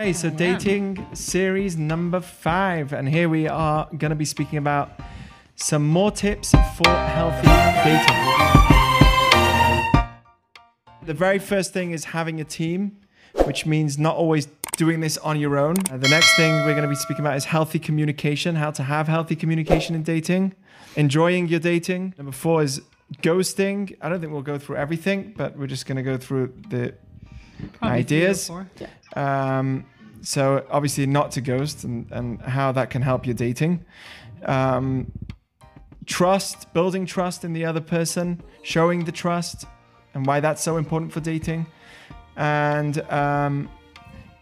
Okay, so dating series number five. And here we are going to be speaking about some more tips for healthy dating. The very first thing is having a team, which means not always doing this on your own. Uh, the next thing we're going to be speaking about is healthy communication, how to have healthy communication in dating, enjoying your dating. Number four is ghosting. I don't think we'll go through everything, but we're just going to go through the Probably ideas. three or four. Um, so obviously not to ghost and, and how that can help your dating. Um, trust, building trust in the other person, showing the trust and why that's so important for dating. And um,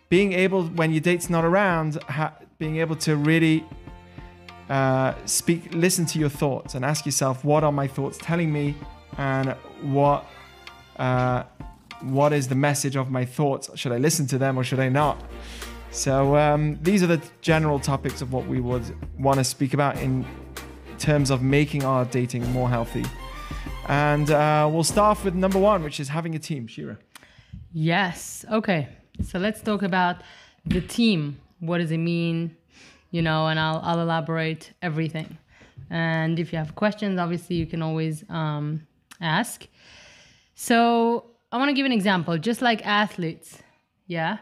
being able, when your date's not around, ha- being able to really uh, speak, listen to your thoughts and ask yourself, what are my thoughts telling me? And what, uh, what is the message of my thoughts? Should I listen to them or should I not? So um, these are the general topics of what we would want to speak about in terms of making our dating more healthy. And uh, we'll start off with number one, which is having a team. Shira. Yes. Okay. So let's talk about the team. What does it mean? You know, and I'll, I'll elaborate everything. And if you have questions, obviously you can always um, ask. So I want to give an example. Just like athletes, yeah,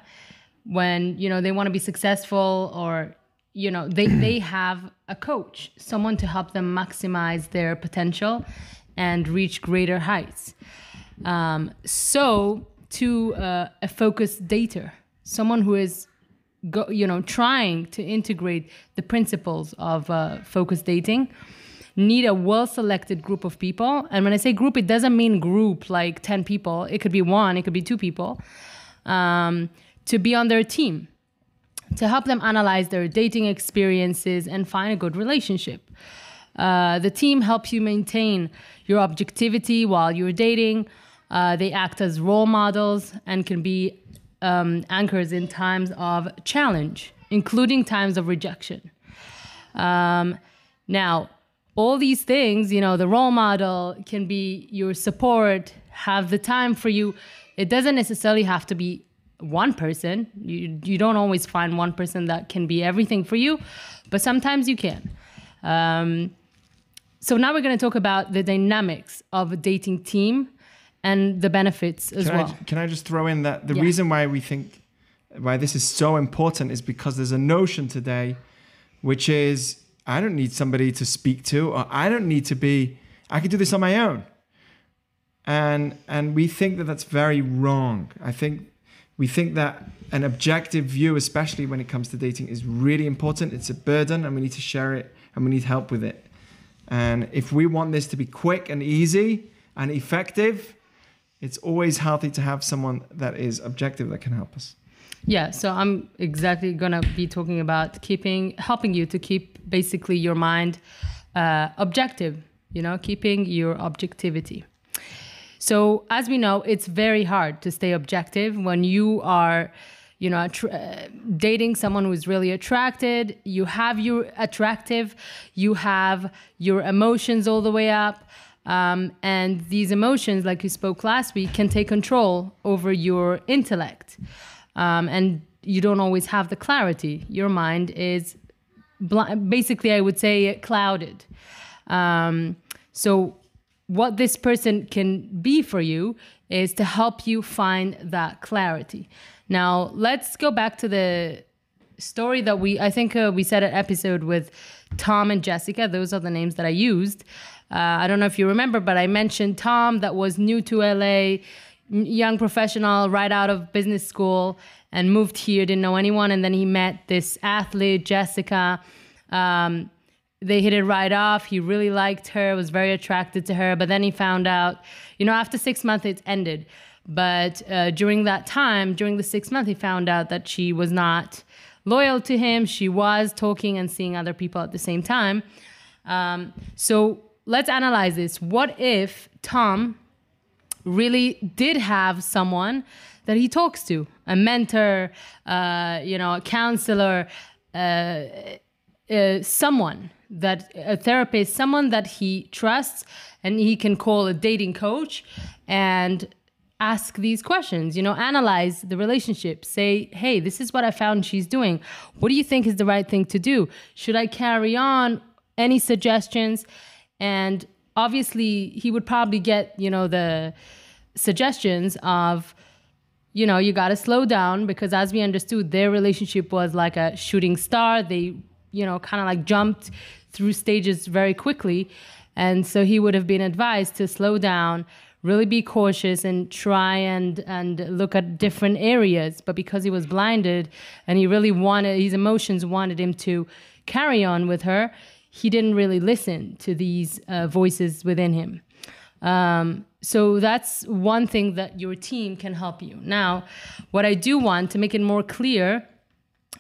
when you know they want to be successful or you know they they have a coach, someone to help them maximize their potential and reach greater heights. Um, so to uh, a focused dater, someone who is go, you know trying to integrate the principles of uh, focused dating need a well selected group of people. And when i say group it doesn't mean group like 10 people. It could be one it could be two people um, to be on their team to help them analyze their dating experiences and find a good relationship. Uh, the team helps you maintain your objectivity while you're dating. Uh, they act as role models and can be um, anchors in times of challenge, including times of rejection. Um, now, all these things, you know, the role model can be your support, have the time for you. It doesn't necessarily have to be one person. You, you don't always find one person that can be everything for you, but sometimes you can. Um, so now we're going to talk about the dynamics of a dating team and the benefits as Can, well. I, can I just throw in that the Yeah. reason why we think why this is so important is because there's a notion today, which is I don't need somebody to speak to, or I don't need to be. I can do this on my own. And and we think that that's very wrong. I think we think that an objective view, especially when it comes to dating, is really important. It's a burden, and we need to share it, and we need help with it. And if we want this to be quick and easy and effective, it's always healthy to have someone that is objective that can help us. Yeah, so I'm exactly gonna be talking about keeping, helping you to keep basically your mind uh, objective. You know, keeping your objectivity. So as we know, it's very hard to stay objective when you are, you know, uh, dating someone who is really attracted. You have your attractive, you have your emotions all the way up. Um, and these emotions, like you spoke last week, can take control over your intellect. Um, and you don't always have the clarity. Your mind is bl- basically, I would say, clouded. Um, so, what this person can be for you is to help you find that clarity. Now, let's go back to the story that we, I think uh, we said an episode with Tom and Jessica. Those are the names that I used. Uh, I don't know if you remember, but I mentioned Tom that was new to LA, young professional right out of business school and moved here, didn't know anyone. And then he met this athlete, Jessica. Um, they hit it right off. He really liked her, was very attracted to her. But then he found out, you know, after six months, it ended. But uh, during that time, during the six months, he found out that she was not loyal to him. She was talking and seeing other people at the same time. Um, so let's analyze this. What if Tom really did have someone that he talks to, a mentor, uh, you know, a counselor, uh, uh, someone that a therapist, someone that he trusts and he can call a dating coach and ask these questions, you know, analyze the relationship. Say, hey, this is what I found she's doing. What do you think is the right thing to do? Should I carry on? Any suggestions? And obviously, he would probably get, you know, the suggestions of, you know, you got to slow down because as we understood, their relationship was like a shooting star. They, you know, kind of like jumped through stages very quickly. And so he would have been advised to slow down, really be cautious and try and and look at different areas but because he was blinded and he really wanted his emotions wanted him to carry on with her he didn't really listen to these uh, voices within him um, so that's one thing that your team can help you now what i do want to make it more clear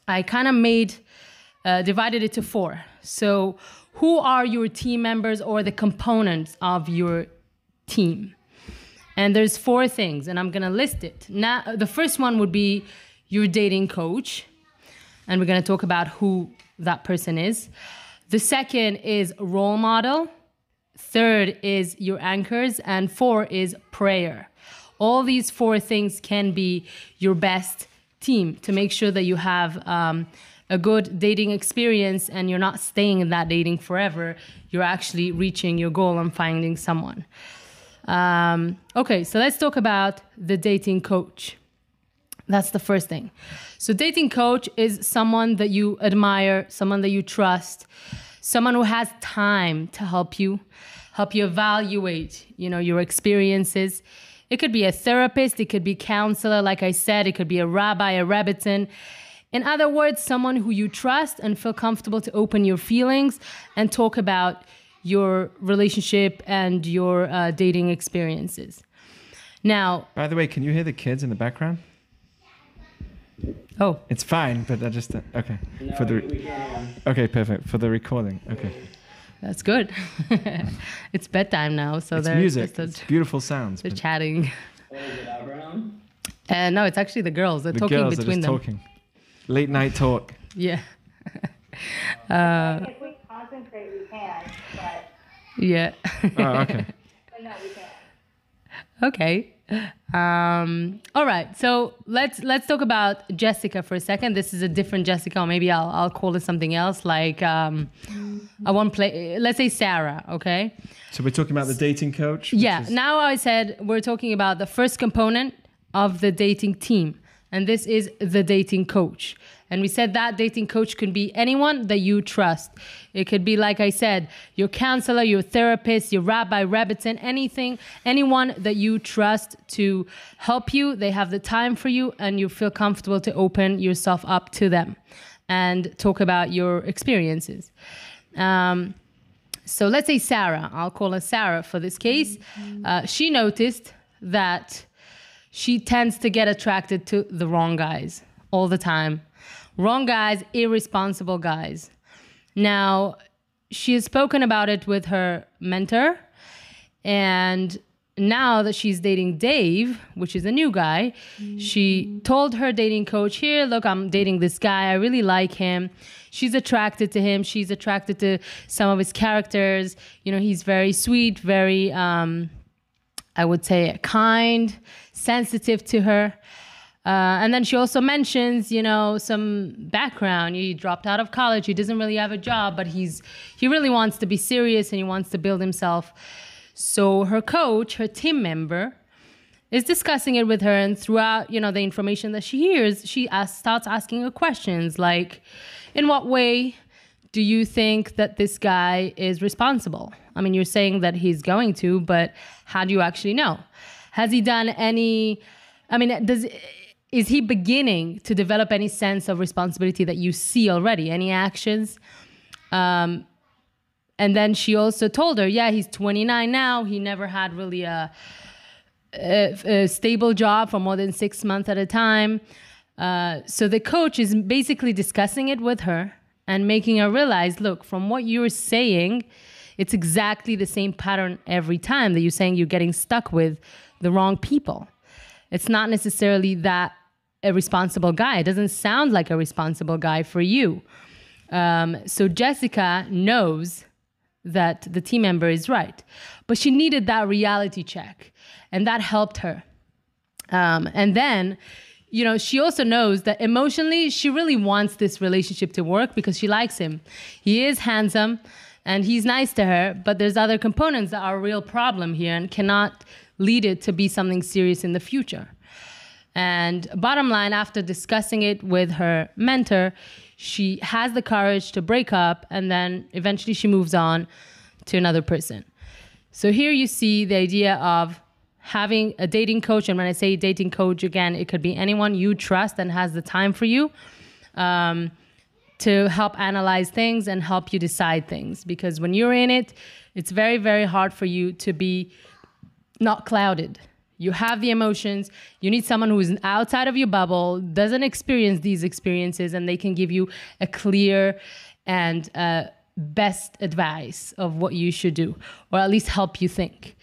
i kind of made uh, divided it to four so who are your team members or the components of your team and there's four things, and I'm gonna list it. Now, the first one would be your dating coach, and we're gonna talk about who that person is. The second is role model. Third is your anchors, and four is prayer. All these four things can be your best team to make sure that you have um, a good dating experience and you're not staying in that dating forever. You're actually reaching your goal and finding someone. Um, okay, so let's talk about the dating coach. That's the first thing. So, dating coach is someone that you admire, someone that you trust, someone who has time to help you, help you evaluate, you know, your experiences. It could be a therapist, it could be counselor, like I said, it could be a rabbi, a rebbitzin. In other words, someone who you trust and feel comfortable to open your feelings and talk about your relationship and your uh, dating experiences. Now, by the way, can you hear the kids in the background? Oh, it's fine, but I just uh, okay no, for the okay perfect for the recording. Okay, that's good. it's bedtime now, so it's they're music. Just, it's beautiful sounds. They're chatting. Is? Uh, no, it's actually the girls. They're the talking girls between are just them. talking. Late night talk. Yeah. uh, if we concentrate, we can, but, yeah. oh, okay. but no, we can't. Okay. Um, all right. So let's let's talk about Jessica for a second. This is a different Jessica, or maybe I'll I'll call it something else. Like um, I want play. Let's say Sarah. Okay. So we're talking about the dating coach. Yeah. is- Now I said we're talking about the first component of the dating team, and this is the dating coach. And we said that dating coach can be anyone that you trust. It could be, like I said, your counselor, your therapist, your rabbi, rebbitzin, anything, anyone that you trust to help you. They have the time for you, and you feel comfortable to open yourself up to them and talk about your experiences. Um, so let's say Sarah, I'll call her Sarah for this case. Uh, she noticed that she tends to get attracted to the wrong guys all the time. Wrong guys, irresponsible guys. Now, she has spoken about it with her mentor, and now that she's dating Dave, which is a new guy, she told her dating coach, Here, look, I'm dating this guy. I really like him. She's attracted to him. She's attracted to some of his characters. You know, he's very sweet, very, um, I would say, kind, sensitive to her. Uh, and then she also mentions, you know, some background. He dropped out of college. He doesn't really have a job, but he's he really wants to be serious and he wants to build himself. So her coach, her team member, is discussing it with her, and throughout, you know, the information that she hears, she asks, starts asking her questions like, "In what way do you think that this guy is responsible? I mean, you're saying that he's going to, but how do you actually know? Has he done any? I mean, does is he beginning to develop any sense of responsibility that you see already? Any actions? Um, and then she also told her, yeah, he's 29 now. He never had really a, a, a stable job for more than six months at a time. Uh, so the coach is basically discussing it with her and making her realize, look, from what you're saying, it's exactly the same pattern every time that you're saying you're getting stuck with the wrong people. It's not necessarily that a responsible guy. It doesn't sound like a responsible guy for you. Um, so Jessica knows that the team member is right, but she needed that reality check, and that helped her. Um, and then, you know, she also knows that emotionally, she really wants this relationship to work because she likes him. He is handsome and he's nice to her, but there's other components that are a real problem here and cannot lead it to be something serious in the future. And bottom line, after discussing it with her mentor, she has the courage to break up and then eventually she moves on to another person. So here you see the idea of having a dating coach. And when I say dating coach, again, it could be anyone you trust and has the time for you um, to help analyze things and help you decide things. Because when you're in it, it's very, very hard for you to be not clouded. You have the emotions. You need someone who is outside of your bubble, doesn't experience these experiences, and they can give you a clear and uh, best advice of what you should do, or at least help you think.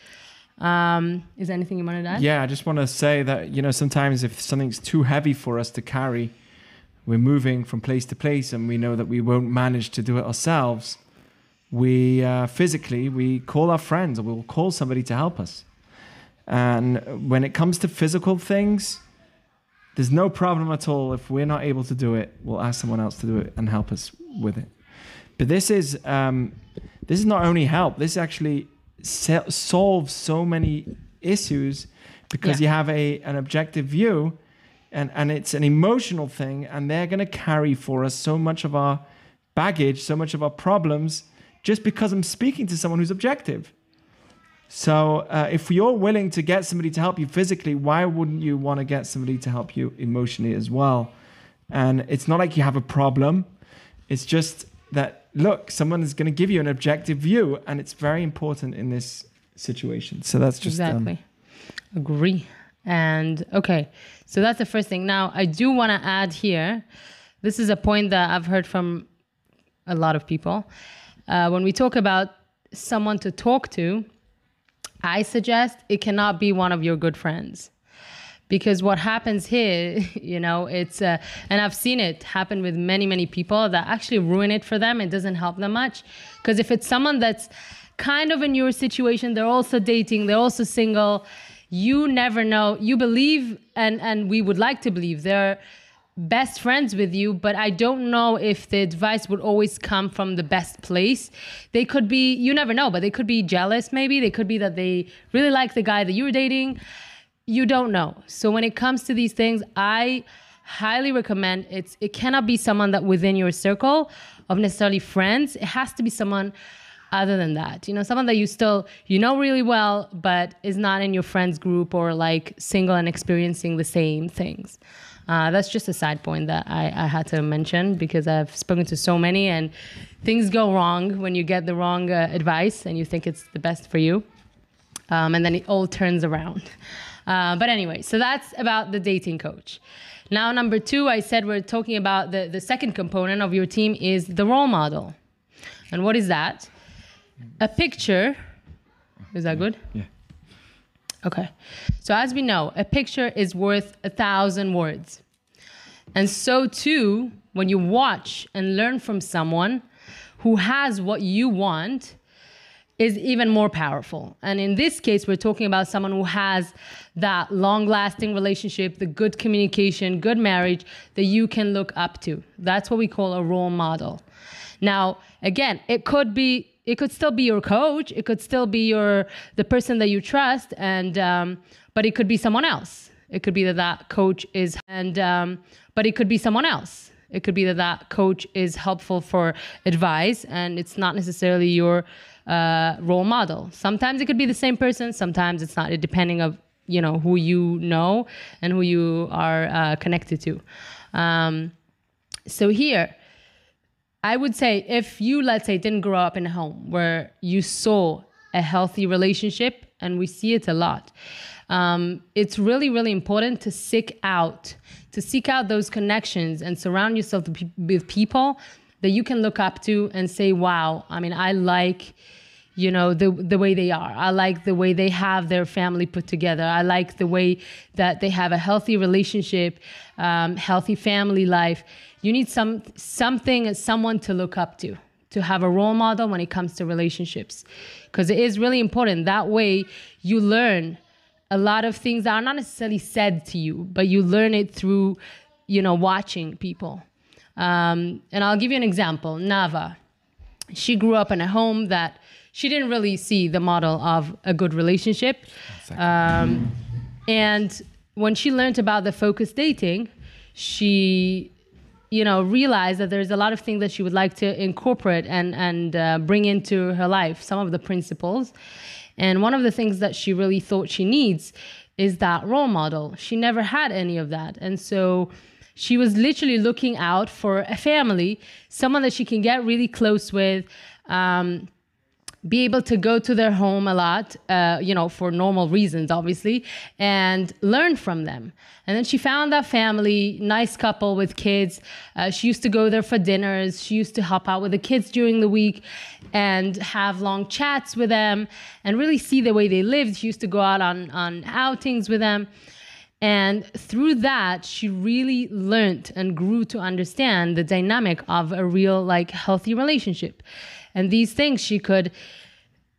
Um, is there anything you want to add? Yeah, I just want to say that, you know, sometimes if something's too heavy for us to carry, we're moving from place to place and we know that we won't manage to do it ourselves. We uh, physically, we call our friends or we'll call somebody to help us. And when it comes to physical things, there's no problem at all. If we're not able to do it, we'll ask someone else to do it and help us with it. But this is um, this is not only help. This actually se- solves so many issues because Yeah. you have a an objective view, and and it's an emotional thing, and they're going to carry for us so much of our baggage, so much of our problems, just because I'm speaking to someone who's objective. So uh, if you're willing to get somebody to help you physically, why wouldn't you want to get somebody to help you emotionally as well? And it's not like you have a problem. It's just that look, someone is going to give you an objective view, and it's very important in this situation. So that's just um, exactly. Agree. And okay, so that's the first thing. Now, I do want to add here this is a point that I've heard from a lot of people. Uh, when we talk about someone to talk to, I suggest it cannot be one of your good friends. Because what happens here, you know, it's, uh, and I've seen it happen with many, many people that actually ruin it for them. It doesn't help them much. Because if it's someone that's kind of in your situation, they're also dating, they're also single, you never know. You believe, and, and we would like to believe, they're best friends with you, but I don't know if the advice would always come from the best place. They could be, you never know, but they could be jealous maybe. They could be that they really like the guy that you were dating. You don't know. So when it comes to these things, I highly recommend it's it cannot be someone that within your circle of necessarily friends. It has to be someone other than that. You know, someone that you still you know really well, but is not in your friends group or like single and experiencing the same things. Uh, that's just a side point that I, I had to mention because I've spoken to so many and things go wrong when you get the wrong uh, advice and you think it's the best for you. Um, and then it all turns around. Uh, but anyway, so that's about the dating coach. Now, number two, I said we're talking about the, the second component of your team is the role model. And what is that? A picture. Is that good? Yeah. Okay. So as we know, a picture is worth a thousand words. And so too, when you watch and learn from someone who has what you want, is even more powerful. And in this case, we're talking about someone who has that long lasting relationship, the good communication, good marriage that you can look up to. That's what we call a role model. Now, again, it could be, it could still be your coach, it could still be your the person that you trust, and um, but it could be someone else. It could be that that coach is, and um, but it could be someone else. It could be that that coach is helpful for advice, and it's not necessarily your uh, role model. Sometimes it could be the same person. Sometimes it's not. Depending of you know who you know and who you are uh, connected to. Um, so here, I would say if you, let's say, didn't grow up in a home where you saw a healthy relationship, and we see it a lot, um, it's really, really important to seek out, to seek out those connections and surround yourself with with people that you can look up to and say, wow, I mean, I like you know the the way they are. I like the way they have their family put together. I like the way that they have a healthy relationship um, healthy family life. You need some something someone to look up to to have a role model when it comes to relationships. Because it is really important. That way you learn a lot of things that are not necessarily said to you, but you learn it through, you know, watching people. Um, and I'll give you an example. Nava, she grew up in a home that she didn't really see the model of a good relationship. Um, and when she learned about the focus dating, she you know realized that there's a lot of things that she would like to incorporate and and uh, bring into her life some of the principles. And one of the things that she really thought she needs is that role model. She never had any of that. And so she was literally looking out for a family someone that she can get really close with um, be able to go to their home a lot, uh, you know, for normal reasons, obviously, and learn from them. And then she found that family, nice couple with kids. Uh, she used to go there for dinners. She used to help out with the kids during the week and have long chats with them and really see the way they lived. She used to go out on, on outings with them. And through that, she really learned and grew to understand the dynamic of a real, like, healthy relationship. And these things she could,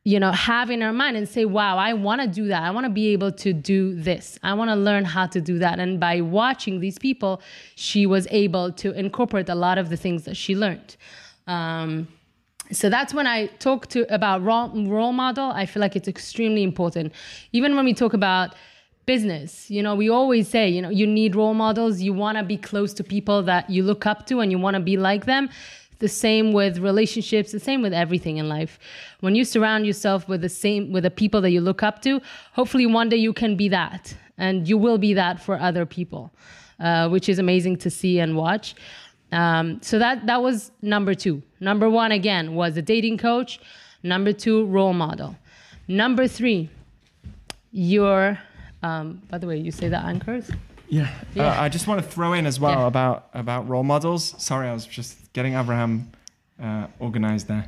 you know, have in her mind and say, wow, I want to do that. I want to be able to do this. I want to learn how to do that. And by watching these people, she was able to incorporate a lot of the things that she learned. Um, so that's when I talk to about role, role model. I feel like it's extremely important. Even when we talk about business, you know, we always say, you know, you need role models. You want to be close to people that you look up to and you want to be like them the same with relationships the same with everything in life when you surround yourself with the same with the people that you look up to hopefully one day you can be that and you will be that for other people uh, which is amazing to see and watch um, so that that was number two number one again was a dating coach number two role model number three your um, by the way you say the anchors Yeah. Yeah. Uh, I just want to throw in as well Yeah. about about role models. Sorry, I was just getting Abraham uh, organized there.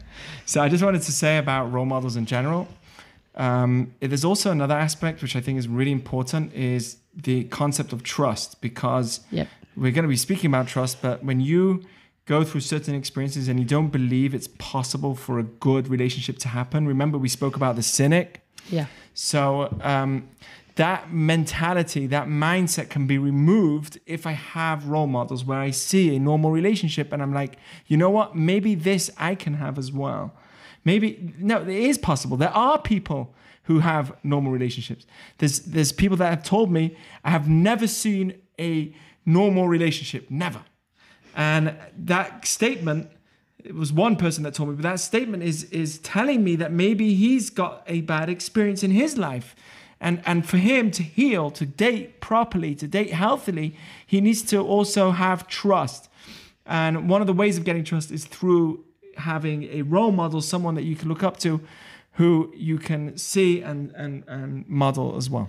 So I just wanted to say about role models in general. Um, there's also another aspect which I think is really important is the concept of trust because Yep. we're going to be speaking about trust, but when you go through certain experiences and you don't believe it's possible for a good relationship to happen, remember we spoke about the cynic. yeah So um, that mentality, that mindset can be removed if I have role models where I see a normal relationship and I'm like, you know what? Maybe this I can have as well. Maybe no, it is possible. There are people who have normal relationships. There's there's people that have told me I have never seen a normal relationship, never. And that statement, it was one person that told me, but that statement is is telling me that maybe he's got a bad experience in his life. And and for him to heal, to date properly, to date healthily, he needs to also have trust. And one of the ways of getting trust is through having a role model, someone that you can look up to, who you can see and and, and model as well.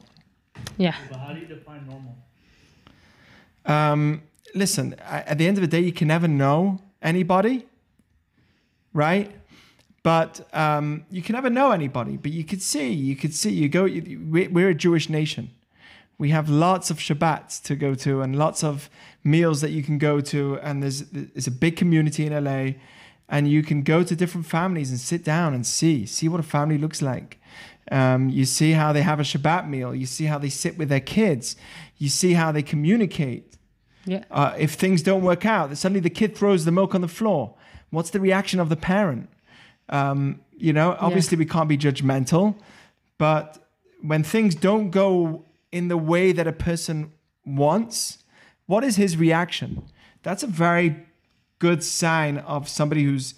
yeah But how do you define normal? Um, listen, at the end of the day, you can never know anybody, right? But um, you can never know anybody. But you could see, you could see. You go. You, we- we're a Jewish nation. We have lots of Shabbats to go to and lots of meals that you can go to. And there's there's a big community in LA, and you can go to different families and sit down and see see what a family looks like. Um, you see how they have a Shabbat meal. You see how they sit with their kids. You see how they communicate. yeah Uh, if things don't work out, suddenly the kid throws the milk on the floor. What's the reaction of the parent? Um, you know, obviously we can't be judgmental, but when things don't go in the way that a person wants, what is his reaction? That's a very good sign of somebody who's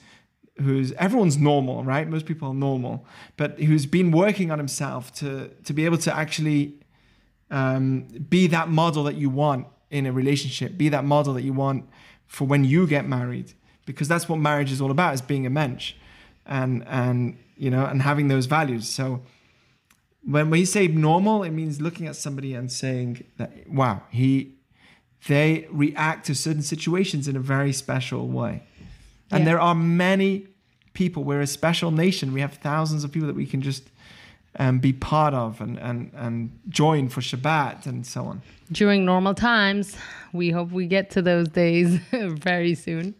who's everyone's normal, right? Most people are normal, but who's been working on himself to to be able to actually um, be that model that you want in a relationship, be that model that you want for when you get married, because that's what marriage is all about: is being a mensch, and and you know, and having those values. So when we say normal, it means looking at somebody and saying that, wow, he, they react to certain situations in a very special way. And Yeah. there are many people. We're a special nation. We have thousands of people that we can just um, be part of and, and, and join for Shabbat and so on. during normal times. We hope we get to those days very soon.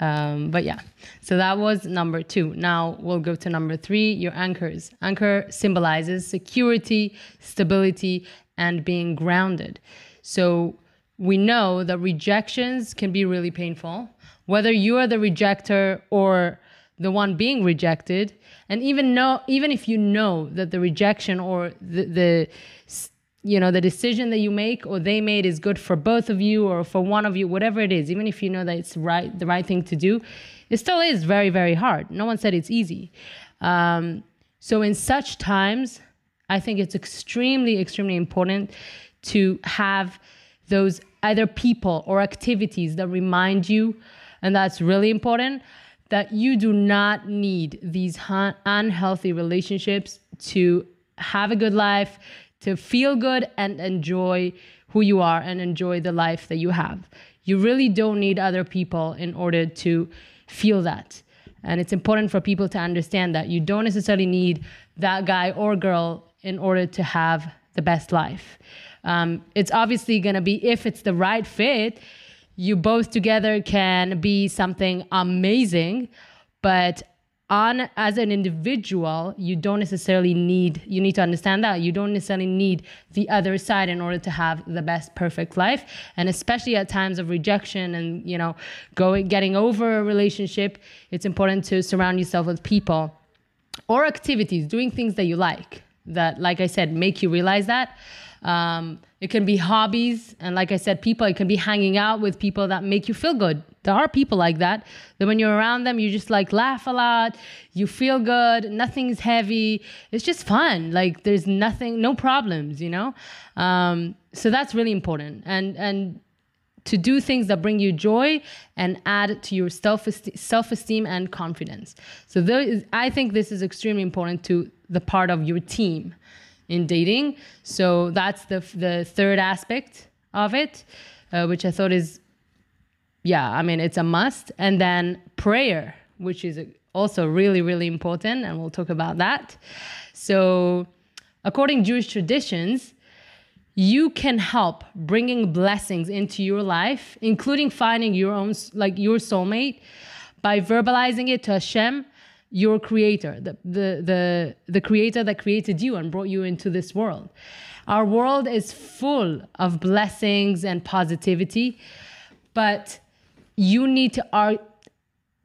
Um, but yeah, so that was number two. Now we'll go to number three your anchors. Anchor symbolizes security, stability, and being grounded. So we know that rejections can be really painful, whether you are the rejecter or the one being rejected and even know even if you know that the rejection or the, the you know the decision that you make or they made is good for both of you or for one of you whatever it is even if you know that it's right the right thing to do it still is very very hard. No one said it's easy. Um, so in such times i think it's extremely extremely important to have those either people or activities that remind you and that's really important that you do not need these unhealthy relationships to have a good life, to feel good and enjoy who you are and enjoy the life that you have. You really don't need other people in order to feel that. And it's important for people to understand that you don't necessarily need that guy or girl in order to have the best life. Um, it's obviously going to be, if it's the right fit, you both together can be something amazing, but on as an individual, you don't necessarily need you need to understand that you don't necessarily need the other side in order to have the best perfect life and especially at times of rejection and you know going getting over a relationship it's important to surround yourself with people or activities doing things that you like that like i said make you realize that um, it can be hobbies. And like I said, people, it can be hanging out with people that make you feel good. There are people like that. That when you're around them, you just like laugh a lot, you feel good, nothing's heavy. It's just fun. Like there's nothing, no problems, you know? Um, so that's really important. And, and, to do things that bring you joy and add to your self self-esteem and confidence. So I think this is extremely important to the part of your team in dating. So that's the the third aspect of it, uh, which I thought is, yeah, I mean it's a must. And then prayer, which is also really really important, and we'll talk about that. So, according Jewish traditions. You can help bringing blessings into your life, including finding your own, like your soulmate, by verbalizing it to Hashem your creator, the, the, the, the creator that created you and brought you into this world. Our world is full of blessings and positivity, but you need to ar-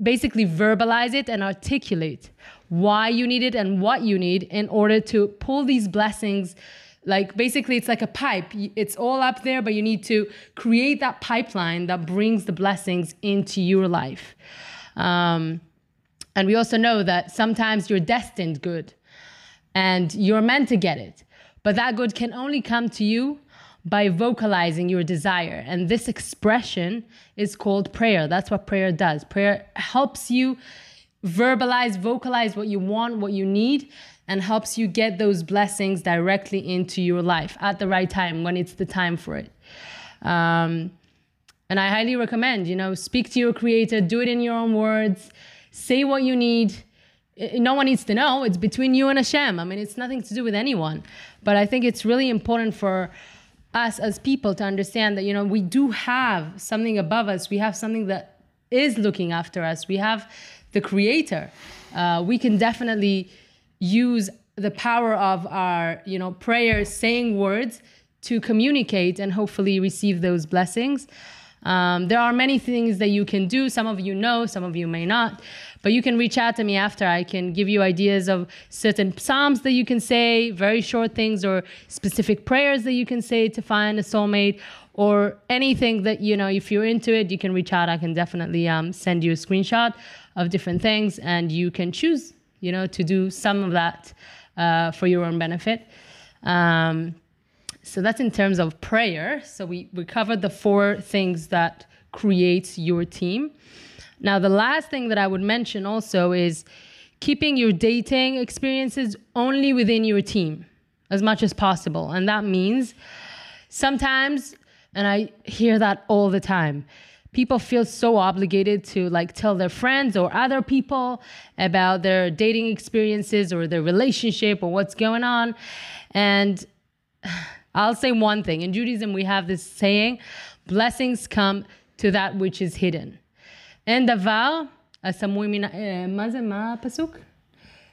basically verbalize it and articulate why you need it and what you need in order to pull these blessings like basically it's like a pipe it's all up there but you need to create that pipeline that brings the blessings into your life um, and we also know that sometimes you're destined good and you're meant to get it. But that good can only come to you by vocalizing your desire. And this expression is called prayer. That's what prayer does. Prayer helps you verbalize, vocalize what you want, what you need, and helps you get those blessings directly into your life at the right time when it's the time for it. Um, and I highly recommend, you know, speak to your creator, do it in your own words say what you need. No one needs to know. It's between you and Hashem. I mean, it's nothing to do with anyone. But I think it's really important for us as people to understand that, you know, we do have something above us. We have something that is looking after us. We have the Creator. Uh, we can definitely use the power of our, you know, prayers, saying words to communicate and hopefully receive those blessings. Um, there are many things that you can do. Some of you know, some of you may not. But you can reach out to me after. I can give you ideas of certain psalms that you can say, very short things, or specific prayers that you can say to find a soulmate, or anything that, you know, if you're into it, you can reach out. I can definitely um, send you a screenshot of different things, and you can choose, you know, to do some of that uh, for your own benefit. Um, so that's in terms of prayer. So we, we covered the four things that creates your team. Now, the last thing that I would mention also is keeping your dating experiences only within your team as much as possible. And that means sometimes, and I hear that all the time, people feel so obligated to like tell their friends or other people about their dating experiences or their relationship or what's going on. And I'll say one thing. In Judaism, we have this saying blessings come to that which is hidden. אין דבר הסמוי מן... ה- אה, מה זה? מה הפסוק?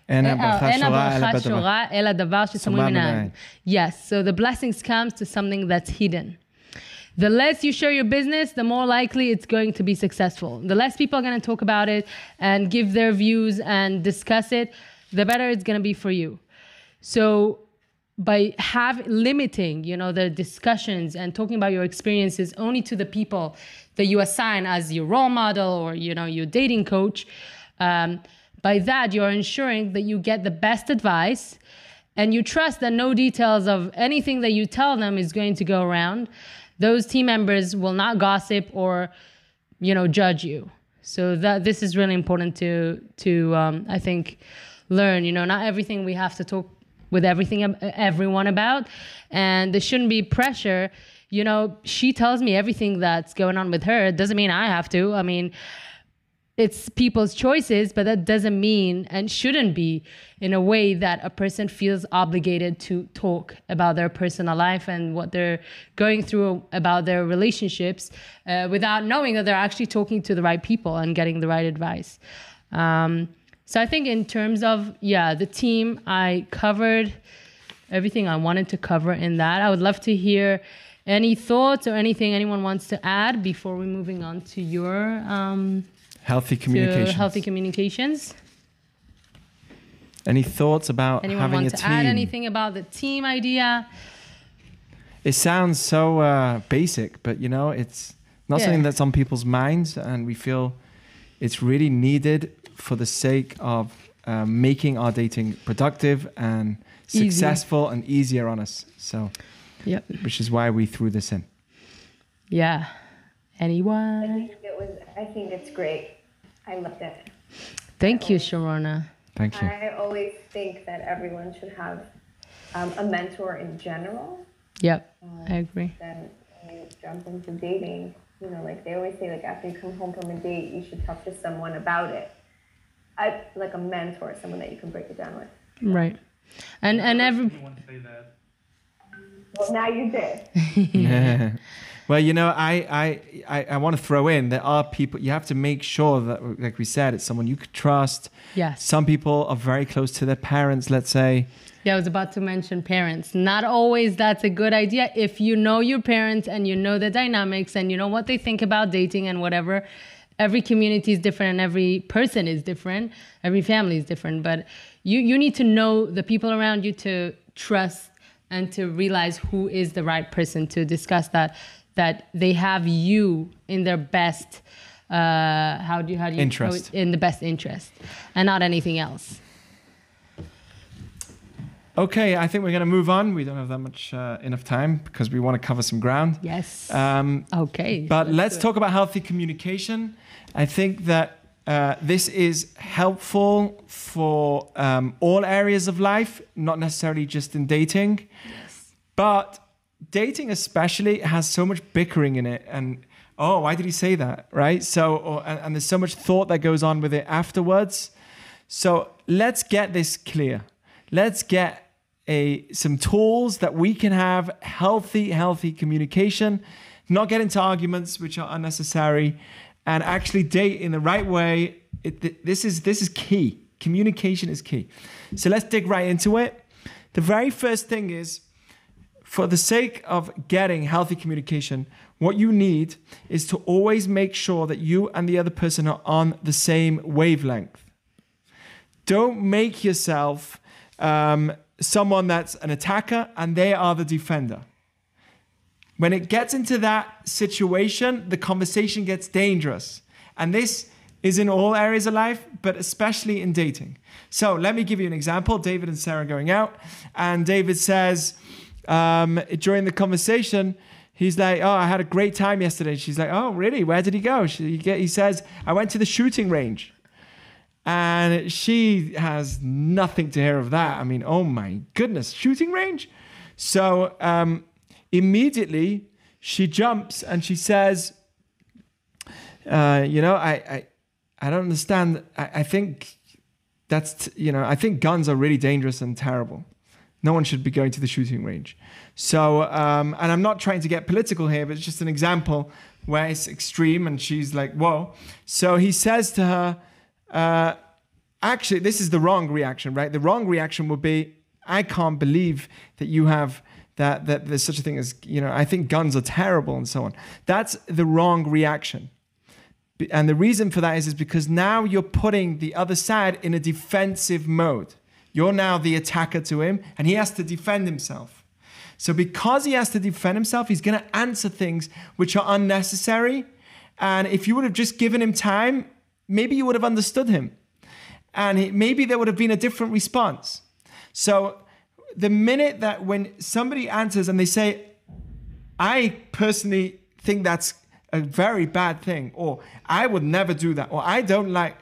אין אה, הברכה אין שורה אלא הברכה בדבר. שורה אלא דבר שסמוי סמוי מן מן העין. העין. Yes, so the blessings comes to something that's hidden. The less you share your business, the more likely it's going to be successful. The less people are going to talk about it and give their views and discuss it, the better it's going to be for you. So by have limiting, you know, the discussions and talking about your experiences only to the people that you assign as your role model or you know your dating coach, um, by that you're ensuring that you get the best advice, and you trust that no details of anything that you tell them is going to go around. Those team members will not gossip or, you know, judge you. So that this is really important to to um, I think learn. You know, not everything we have to talk with everything everyone about, and there shouldn't be pressure. You know, she tells me everything that's going on with her. It doesn't mean I have to. I mean, it's people's choices, but that doesn't mean and shouldn't be in a way that a person feels obligated to talk about their personal life and what they're going through about their relationships uh, without knowing that they're actually talking to the right people and getting the right advice. Um, so I think in terms of yeah, the team, I covered everything I wanted to cover in that. I would love to hear any thoughts or anything anyone wants to add before we're moving on to your um, Healthy to communication. healthy communications. Any thoughts about Anyone having want a to team? add anything about the team idea? It sounds so uh, basic, but you know, it's not Yeah. something that's on people's minds, and we feel it's really needed for the sake of uh, making our dating productive and Easy. successful and easier on us. So, Yep. which is why we threw this in. Yeah. I Anyone? think it was. I think it's great. I loved it. Thank you, Sharona. Thank you. I always think that everyone should have um, a mentor in general. Yep. I agree. Then you jump into dating, you know, like they always say, like after you come home from a date, you should talk to someone about it. I like a mentor, someone that you can break it down with. Right. And and every Anyone say that? Well, now you did. well, you know, I, I, I, I want to throw in there are people you have to make sure that, like we said, it's someone you could trust. yes. Some people are very close to their parents, let's say. Yeah, I was about to mention parents. Not always that's a good idea. If you know your parents and you know the dynamics and you know what they think about dating and whatever, every community is different and every person is different. Every family is different. But you, you need to know the people around you to trust and to realize who is the right person to discuss that, that they have you in their best, uh, how do you, how do you, Interest. in the best interest and not anything else. Okay, I think we're going to move on. We don't have that much uh, enough time because we want to cover some ground. Yes. Um, okay. but let's talk about healthy communication. I think that uh, this is helpful for um, all areas of life, not necessarily just in dating. Yes. But dating, especially, has so much bickering in it. And oh, why did he say that? Right? So, or, and, and there's so much thought that goes on with it afterwards. So let's get this clear. Let's get a some tools that we can have healthy, healthy communication, not get into arguments which are unnecessary, and actually date in the right way. It, th- this is this is key. Communication is key. So let's dig right into it. The very first thing is for the sake of getting healthy communication, what you need is to always make sure that you and the other person are on the same wavelength. Don't make yourself um, someone that's an attacker and they are the defender. When it gets into that situation, the conversation gets dangerous. And this is in all areas of life, but especially in dating. So let me give you an example. David and Sarah going out, and David says um, during the conversation, he's like, "Oh, I had a great time yesterday." She's like, "Oh, really? Where did he go?" She, he says, "I went to the shooting range." And she has nothing to hear of that. I mean, oh my goodness, shooting range. So um, immediately she jumps and she says, uh, "You know, I, I, I don't understand. I, I think that's t- you know, I think guns are really dangerous and terrible. No one should be going to the shooting range. So, um, and I'm not trying to get political here, but it's just an example where it's extreme and she's like, whoa. So he says to her, uh, actually, this is the wrong reaction, right? The wrong reaction would be, I can't believe that you have that, that there's such a thing as, you know, I think guns are terrible and so on. That's the wrong reaction. And the reason for that is, is because now you're putting the other side in a defensive mode. You're now the attacker to him, and he has to defend himself. So, because he has to defend himself, he's going to answer things which are unnecessary. And if you would have just given him time, maybe you would have understood him. And maybe there would have been a different response. So, the minute that when somebody answers and they say, I personally think that's a very bad thing, or I would never do that, or I don't like,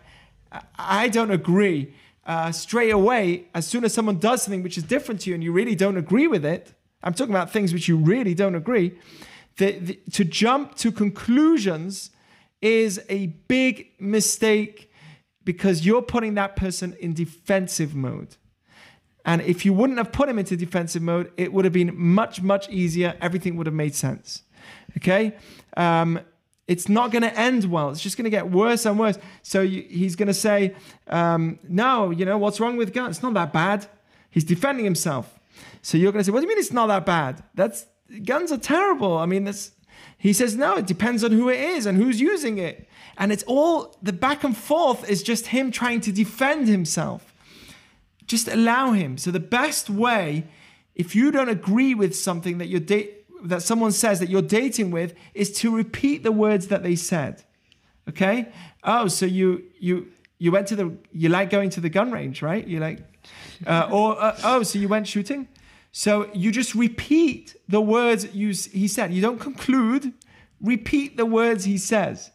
I don't agree. Uh, straight away, as soon as someone does something which is different to you and you really don't agree with it, I'm talking about things which you really don't agree, the, the, to jump to conclusions is a big mistake because you're putting that person in defensive mode. And if you wouldn't have put him into defensive mode, it would have been much, much easier. Everything would have made sense. Okay? Um, it's not going to end well. It's just going to get worse and worse. So you, he's going to say, um, No, you know, what's wrong with guns? It's not that bad. He's defending himself. So you're going to say, What do you mean it's not that bad? That's guns are terrible. I mean, that's. He says, No, it depends on who it is and who's using it. And it's all the back and forth is just him trying to defend himself. Just allow him. So the best way, if you don't agree with something that you're dating, that someone says that you're dating with is to repeat the words that they said. Okay? Oh, so you you you went to the you like going to the gun range, right? You like uh, or uh, oh, so you went shooting? So you just repeat the words you he said. You don't conclude, repeat the words he says.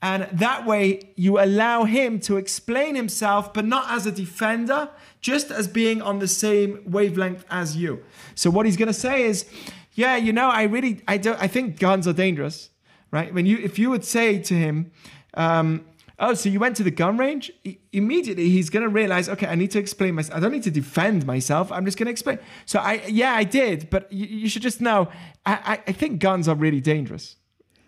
And that way you allow him to explain himself, but not as a defender, just as being on the same wavelength as you. So what he's going to say is, yeah, you know, I really, I don't, I think guns are dangerous, right? When you, if you would say to him, um, oh, so you went to the gun range? I- immediately he's going to realize, okay, I need to explain myself. I don't need to defend myself. I'm just going to explain. So I, yeah, I did, but you, you should just know, I, I, think guns are really dangerous,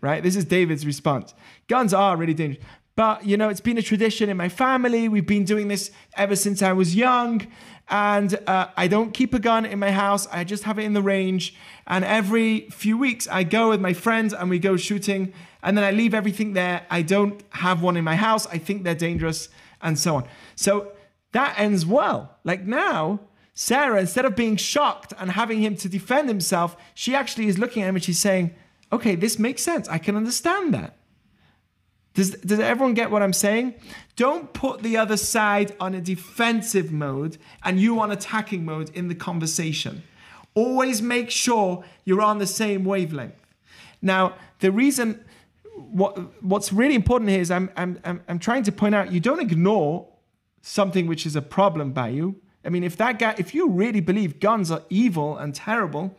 right? This is David's response. Guns are really dangerous. But, you know, it's been a tradition in my family. We've been doing this ever since I was young. And uh, I don't keep a gun in my house. I just have it in the range. And every few weeks, I go with my friends and we go shooting. And then I leave everything there. I don't have one in my house. I think they're dangerous and so on. So that ends well. Like now, Sarah, instead of being shocked and having him to defend himself, she actually is looking at him and she's saying, okay, this makes sense. I can understand that. Does, does everyone get what I'm saying? Don't put the other side on a defensive mode and you on attacking mode in the conversation. Always make sure you're on the same wavelength. Now, the reason, what, what's really important here is I'm, I'm, I'm, I'm trying to point out you don't ignore something which is a problem by you. I mean, if that guy, if you really believe guns are evil and terrible,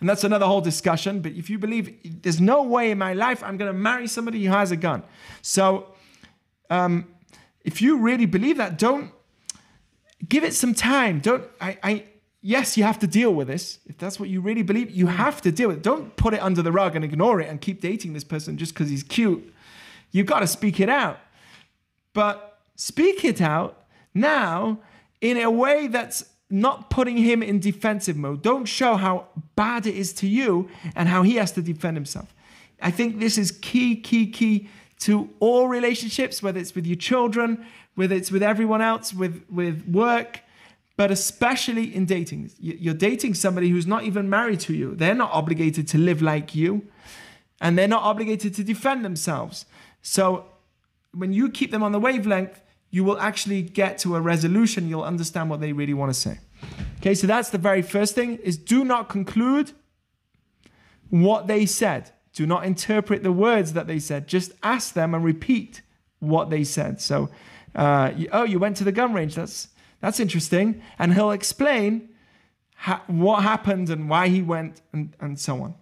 and that's another whole discussion. But if you believe there's no way in my life I'm going to marry somebody who has a gun. So um, if you really believe that, don't give it some time. Don't, I, I, yes, you have to deal with this. If that's what you really believe, you have to deal with it. Don't put it under the rug and ignore it and keep dating this person just because he's cute. You've got to speak it out. But speak it out now in a way that's not putting him in defensive mode. Don't show how bad it is to you and how he has to defend himself. I think this is key, key, key to all relationships, whether it's with your children, whether it's with everyone else, with, with work, but especially in dating. You're dating somebody who's not even married to you. They're not obligated to live like you, and they're not obligated to defend themselves. So when you keep them on the wavelength, you will actually get to a resolution. You'll understand what they really want to say. Okay, so that's the very first thing is do not conclude what they said. Do not interpret the words that they said. Just ask them and repeat what they said. So, uh, you, oh, you went to the gun range. That's that's interesting, and he'll explain ha- what happened and why he went and, and so on.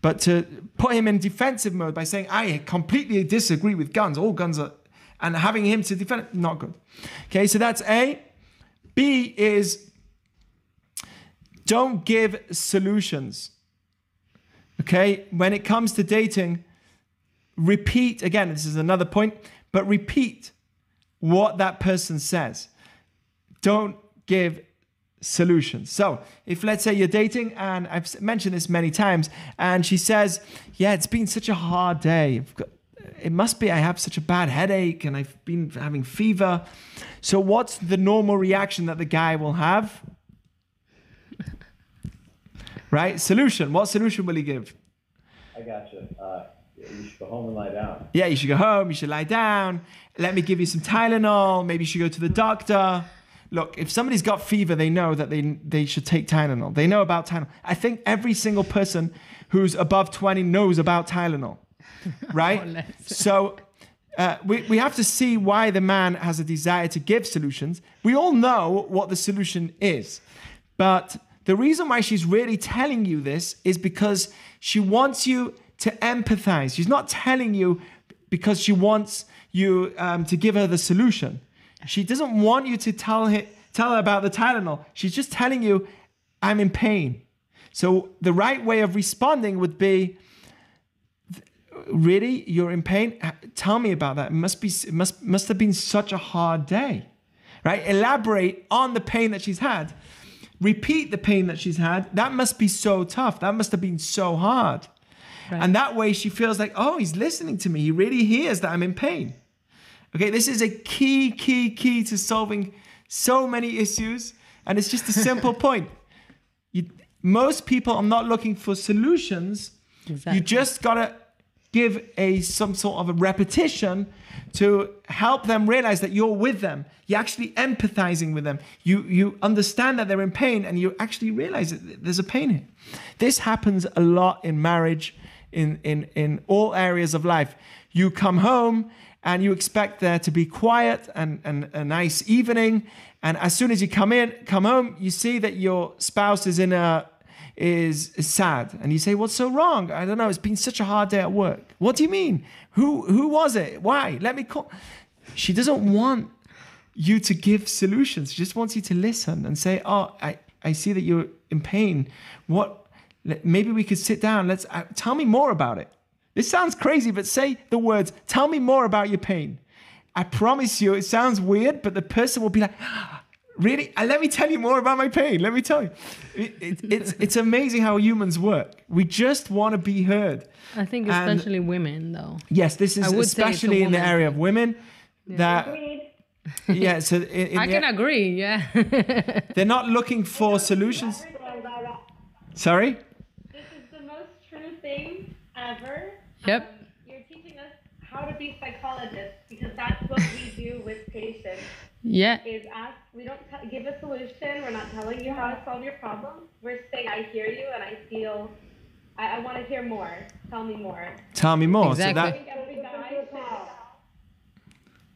But to put him in defensive mode by saying, I completely disagree with guns, all guns are, and having him to defend not good. Okay, so that's A. B is don't give solutions. Okay, when it comes to dating, repeat again, this is another point, but repeat what that person says. Don't give solutions. So, if let's say you're dating, and I've mentioned this many times, and she says, Yeah, it's been such a hard day. Got- It must be I have such a bad headache and I've been having fever. So, what's the normal reaction that the guy will have? Right? Solution. What solution will he give? I got you. Uh, you should go home and lie down. Yeah, you should go home, you should lie down. Let me give you some Tylenol. Maybe you should go to the doctor. Look, if somebody's got fever, they know that they, they should take Tylenol. They know about Tylenol. I think every single person who's above 20 knows about Tylenol, right? so uh, we, we have to see why the man has a desire to give solutions. We all know what the solution is. But the reason why she's really telling you this is because she wants you to empathize. She's not telling you because she wants you um, to give her the solution. She doesn't want you to tell her, tell her about the Tylenol. She's just telling you, I'm in pain. So the right way of responding would be, really, you're in pain? Uh, Tell me about that. It must be, it must, must have been such a hard day, right? Elaborate on the pain that she's had. Repeat the pain that she's had. That must be so tough. That must have been so hard. And that way she feels like, oh, he's listening to me. He really hears that I'm in pain. Okay, this is a key, key, key to solving so many issues. And it's just a simple point. You, most people are not looking for solutions. Exactly. You just gotta give a some sort of a repetition to help them realize that you're with them. You're actually empathizing with them. You you understand that they're in pain, and you actually realize that there's a pain here. This happens a lot in marriage, in in in all areas of life. You come home and you expect there to be quiet and, and a nice evening, and as soon as you come in, come home, you see that your spouse is in a is, is sad. And you say what's so wrong? I don't know. It's been such a hard day at work. What do you mean? Who who was it? Why? Let me call. She doesn't want you to give solutions. She just wants you to listen and say oh i i see that you're in pain. What maybe we could sit down. Let's uh, tell me more about it this sounds crazy but say the words tell me more about your pain i promise you it sounds weird but the person will be like Really? Uh, let me tell you more about my pain. Let me tell you. It, it, it's, it's amazing how humans work. We just want to be heard. I think And- especially women though. Yes, this is I would say it's a especially in the area of women that, yeah, so in, in I the- can agree, yeah. they're not looking for solutions. Stand by that. Sorry? This is the most true thing ever. Yep. Um, you're teaching us how to be psychologists because that's what we do with patients. yeah. Is ask. We don't t- give a solution. We're not telling you how to solve your problem. We're saying, I hear you and I feel. I, I want to hear more. Tell me more. Tell me more. Exactly. So I that, think every guy should.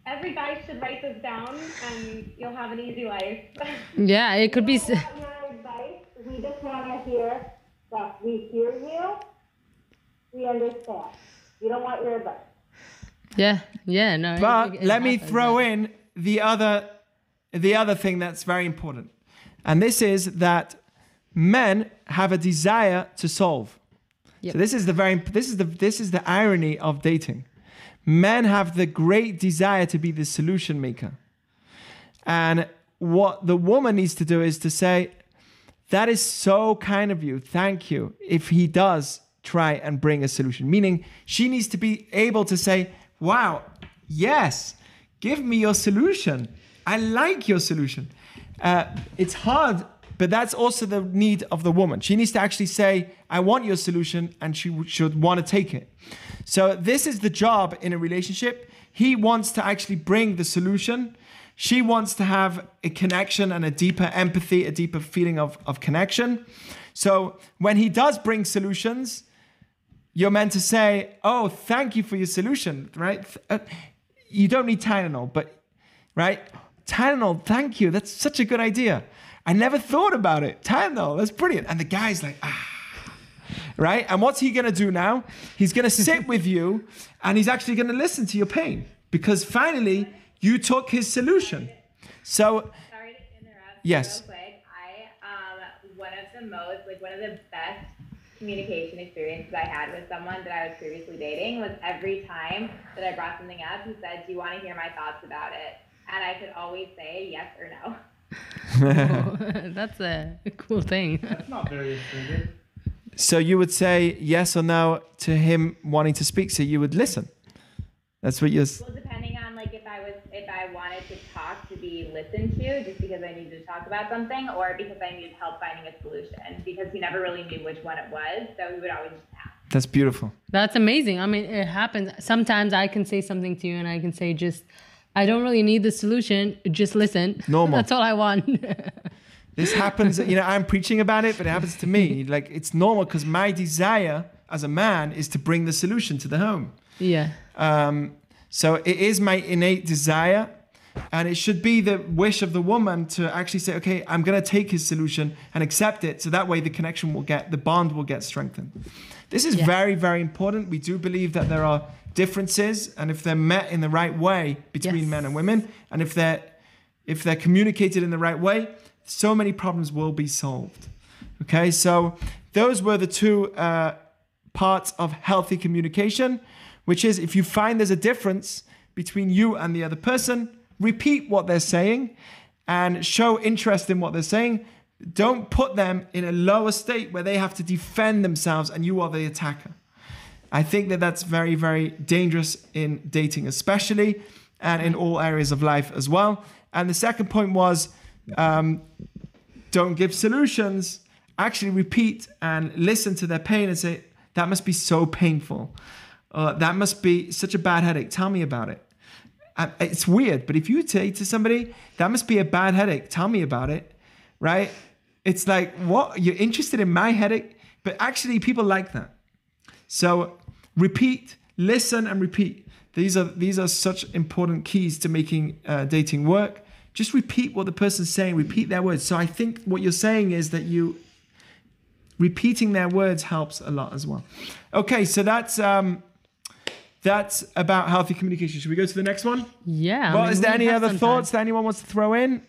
Every guy should write this down, and you'll have an easy life. Yeah, it could be s- Not your advice. We just want to hear that we hear you. We understand. You don't want your advice. Yeah, yeah, no. but it let me throw yeah. in the other, the other thing that's very important. And this is that men have a desire to solve. Yep. So this is the very this is the this is the irony of dating. Men have the great desire to be the solution maker. And what the woman needs to do is to say, that is so kind of you. Thank you. If he does try and bring a solution, meaning she needs to be able to say, wow, yes, give me your solution. I like your solution. Uh, it's hard, but that's also the need of the woman. She needs to actually say, I want your solution, and she w- should want to take it. So, this is the job in a relationship. He wants to actually bring the solution. She wants to have a connection and a deeper empathy, a deeper feeling of, of connection. So, when he does bring solutions, you're meant to say, "Oh, thank you for your solution." Right? Uh, You don't need Tylenol, but right? Tylenol, thank you. That's such a good idea. I never thought about it. Tylenol, that's brilliant. And the guy's like, ah. Right? And what's he gonna do now? He's gonna sit with you and he's actually gonna listen to your pain because finally you took his solution. So, Sorry to interrupt. Yes. Real quick, I um one of the most like one of the best communication experiences I had with someone that I was previously dating was every time that I brought something up, he said, Do you want to hear my thoughts about it? And I could always say yes or no. That's a cool thing. That's not very intrusive. So you would say yes or no to him wanting to speak, so you would listen. That's what you're. Well, depending on like if I was if I wanted to talk to be listened to just because I needed to talk about something or because I needed help finding a solution because he never really knew which one it was, so he would always just ask. That's beautiful. That's amazing. I mean, it happens. Sometimes I can say something to you and I can say just, I don't really need the solution. Just listen. Normal. That's all I want. This happens, you know, I'm preaching about it, but it happens to me. Like it's normal because my desire as a man is to bring the solution to the home. yeah. Um, so it is my innate desire, and it should be the wish of the woman to actually say, okay, I'm going to take his solution and accept it. So that way the connection will get, the bond will get strengthened. This is Yeah. very, very important. We do believe that there are differences, and if they're met in the right way between Yes. men and women, and if they're if they're communicated in the right way, so many problems will be solved. Okay, so those were the two uh, parts of healthy communication, which is if you find there's a difference between you and the other person, repeat what they're saying and show interest in what they're saying. Don't put them in a lower state where they have to defend themselves and you are the attacker. I think that that's very, very dangerous in dating, especially, and in all areas of life as well. And the second point was um, don't give solutions. Actually, repeat and listen to their pain and say, that must be so painful. Uh, that must be such a bad headache. Tell me about it. It's weird, but if you say to somebody, that must be a bad headache, tell me about it, right? It's like, what? You're interested in my headache? But actually, people like that. So repeat, listen, and repeat. These are these are such important keys to making uh, dating work. Just repeat what the person's saying. Repeat their words. So I think what you're saying is that you repeating their words helps a lot as well. Okay, so that's um, that's about healthy communication. Should we go to the next one? Yeah. I well, mean, is there we any other thoughts time. that anyone wants to throw in?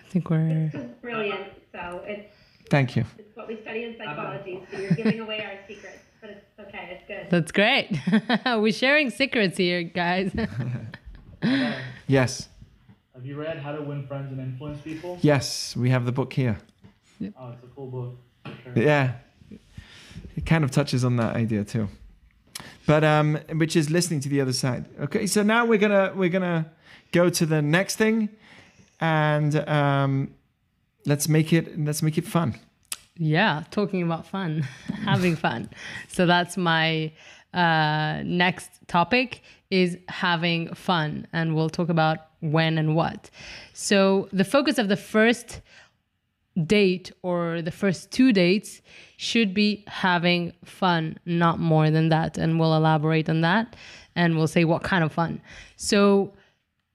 I think we're. This is brilliant. So it's Thank you. it's what we study in psychology. So you're giving away our secrets, but it's okay. It's good. That's great. we're sharing secrets here, guys. Yes, Have you read How to Win Friends and Influence People? yes, we have the book here. Oh, it's a cool book. sure. Yeah, it kind of touches on that idea too, but um, which is listening to the other side. Okay, so now we're gonna we're gonna go to the next thing, and um, let's make it let's make it fun. Yeah, talking about fun, having fun. So that's my uh, next topic is having fun, and we'll talk about when and what. So the focus of the first date or the first two dates should be having fun, not more than that. And we'll elaborate on that, and we'll say what kind of fun. So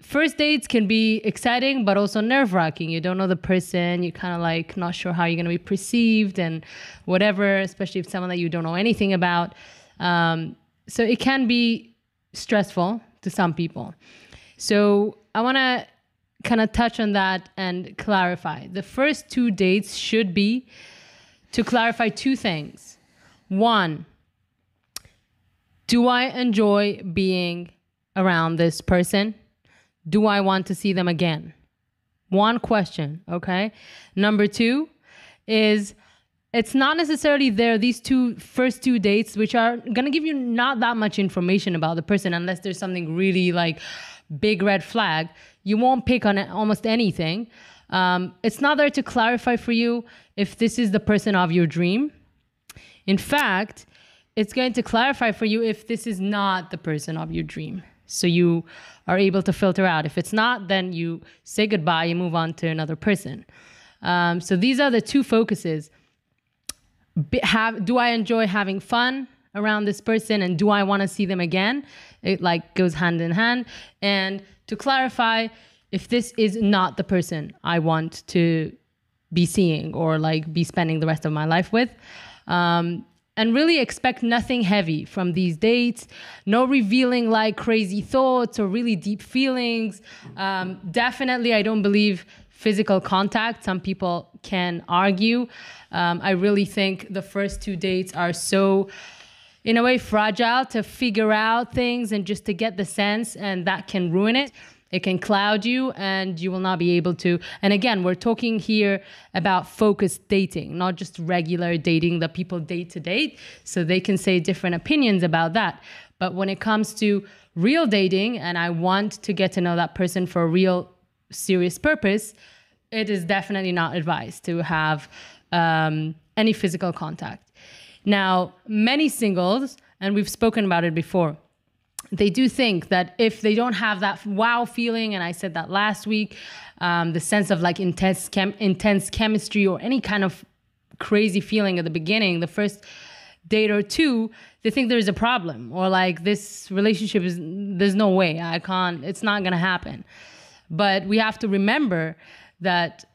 first dates can be exciting but also nerve-wracking you don't know the person you're kind of like not sure how you're going to be perceived and whatever especially if someone that you don't know anything about um, so it can be stressful to some people so i want to kind of touch on that and clarify the first two dates should be to clarify two things one do i enjoy being around this person do I want to see them again? One question, okay? Number two is it's not necessarily there, these two first two dates, which are gonna give you not that much information about the person unless there's something really like big red flag. You won't pick on almost anything. Um, it's not there to clarify for you if this is the person of your dream. In fact, it's going to clarify for you if this is not the person of your dream. So you are able to filter out. If it's not, then you say goodbye, you move on to another person. Um, so these are the two focuses. Be, have, do I enjoy having fun around this person and do I want to see them again? It like goes hand in hand. And to clarify, if this is not the person I want to be seeing or like be spending the rest of my life with. Um, and really expect nothing heavy from these dates. No revealing like crazy thoughts or really deep feelings. Um, definitely, I don't believe physical contact. Some people can argue. Um, I really think the first two dates are so, in a way, fragile to figure out things and just to get the sense, and that can ruin it. It can cloud you, and you will not be able to. And again, we're talking here about focused dating, not just regular dating that people date to date. So they can say different opinions about that. But when it comes to real dating, and I want to get to know that person for a real serious purpose, it is definitely not advised to have um, any physical contact. Now, many singles, and we've spoken about it before, they do think that if they don't have that wow feeling, and I said that last week, um, the sense of like intense chem- intense chemistry or any kind of crazy feeling at the beginning, the first date or two, they think there's a problem or like this relationship is there's no way I can't. It's not gonna happen. But we have to remember that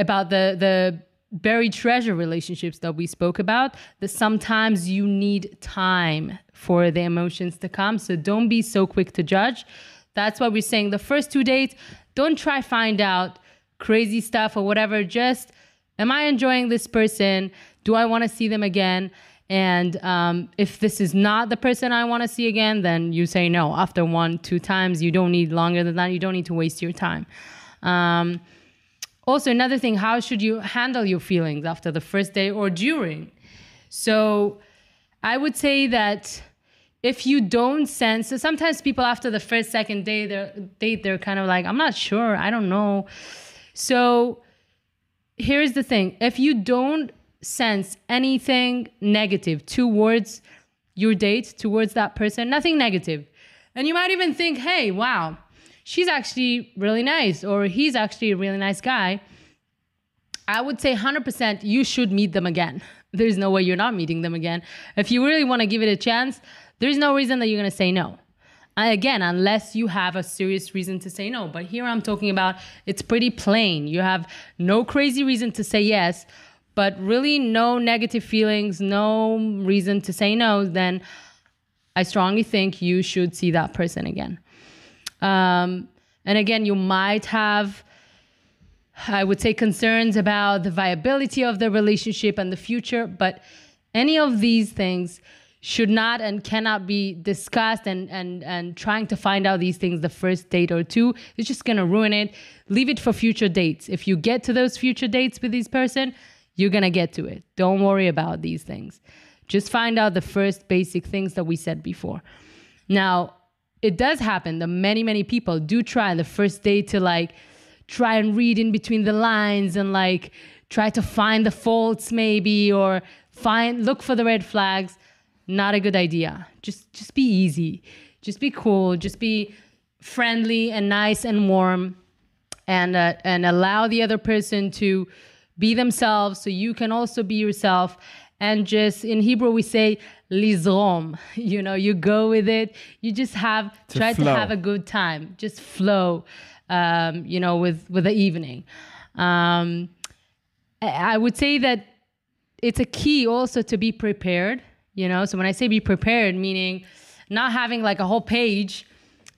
about the the buried treasure relationships that we spoke about that sometimes you need time for the emotions to come. So don't be so quick to judge. That's why we're saying the first two dates don't try find out crazy stuff or whatever. Just am i enjoying this person? Do i want to see them again? And um, if this is not the person i want to see again then you say no. After one two times you don't need longer than that. You don't need to waste your time. Um, also another thing how should you handle your feelings after the first day or during? So i would say that if you don't sense so sometimes people after the first second day they're date they're kind of like i'm not sure i don't know. So here's the thing if you don't sense anything negative towards your date towards that person nothing negative and you might even think hey wow she's actually really nice or he's actually a really nice guy, I would say 100% you should meet them again. There's no way you're not meeting them again. If you really want to give it a chance, there's no reason that you're going to say no. again, unless you have a serious reason to say no. But here I'm talking about it's pretty plain. You have no crazy reason to say yes, but really no negative feelings, no reason to say no, then I strongly think you should see that person again. Um, and again, you might have, I would say, concerns about the viability of the relationship and the future, but any of these things should not and cannot be discussed and and and trying to find out these things the first date or two is just going to ruin it. Leave it for future dates. If you get to those future dates with this person you're going to get to it. Don't worry about these things. Just find out the first basic things that we said before. Now it does happen that many many people do try the first day to like try and read in between the lines and like try to find the faults maybe or find look for the red flags. Not a good idea. Just just be easy. Just be cool. Just be friendly and nice and warm and uh, and allow the other person to be themselves so you can also be yourself and just in hebrew we say lizrom. You know, you go with it. You just have to try flow. to have a good time. Just flow. Um, you know, with with the evening. Um, I would say that it's a key also to be prepared. You know, so when I say be prepared, meaning not having like a whole page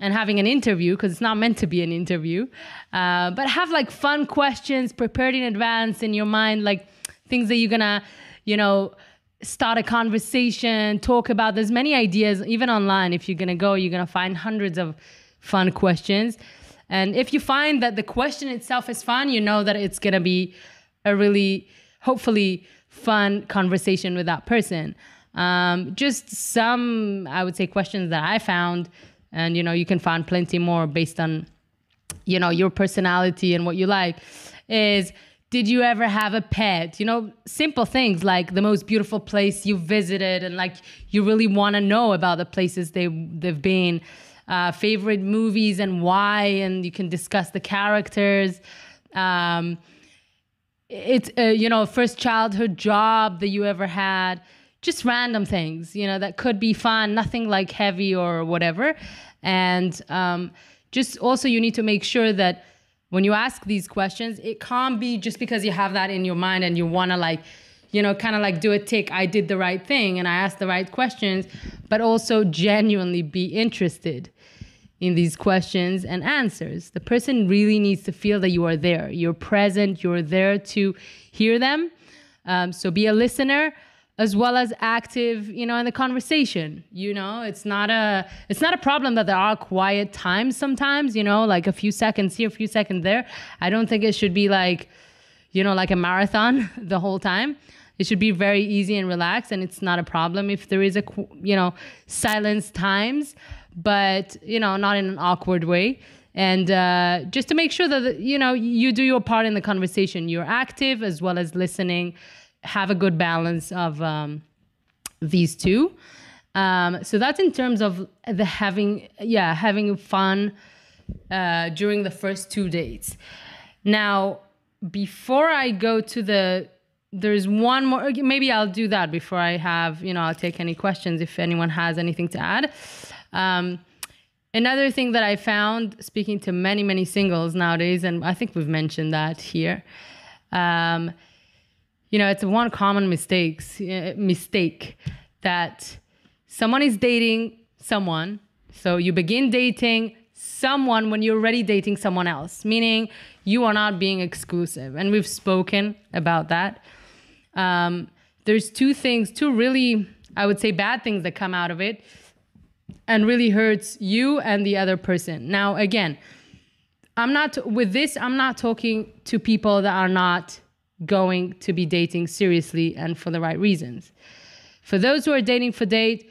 and having an interview because it's not meant to be an interview, uh, but have like fun questions prepared in advance in your mind, like things that you're gonna, you know start a conversation, talk about. There's many ideas, even online. If you're gonna go, you're gonna find hundreds of fun questions. And if you find that the question itself is fun, you know that it's gonna be a really, hopefully, fun conversation with that person. Um, just some, I would say, questions that I found, and you know, you can find plenty more based on, you know, your personality and what you like. Is did you ever have a pet? You know, simple things like the most beautiful place you visited and like you really want to know about the places they they've been. Uh, favorite movies and why, and you can discuss the characters. Um, it's uh, you know first childhood job that you ever had just random things you know that could be fun nothing like heavy or whatever and um, just also you need to make sure that when you ask these questions, it can't be just because you have that in your mind and you want to like, you know, kind of like do a tick, I did the right thing and I asked the right questions, but also genuinely be interested in these questions and answers. The person really needs to feel that you are there. You're present. You're there to hear them. Um, so be a listener as well as active, you know, in the conversation. You know, it's not a it's not a problem that there are quiet times sometimes. You know, like a few seconds here, a few seconds there. I don't think it should be like, you know, like a marathon the whole time. It should be very easy and relaxed, and it's not a problem if there is a you know silence times, but you know not in an awkward way. And uh, just to make sure that you know you do your part in the conversation, you're active as well as listening. Have a good balance of um, these two. Um, so that's in terms of the having yeah having fun uh, during the first two dates. Now, before I go to the there's one more maybe i'll do that before i have you know i'll take any questions if anyone has anything to add um, another thing that i found speaking to many many singles nowadays and i think we've mentioned that here um, you know it's one common mistakes uh, mistake that someone is dating someone. So you begin dating someone when you're already dating someone else meaning you are not being exclusive. And we've spoken about that. Um, there's two things, two really, I would say, bad things that come out of it and really hurts you and the other person. Now, again, I'm not, with this, I'm not talking to people that are not going to be dating seriously and for the right reasons. For those who are dating for date,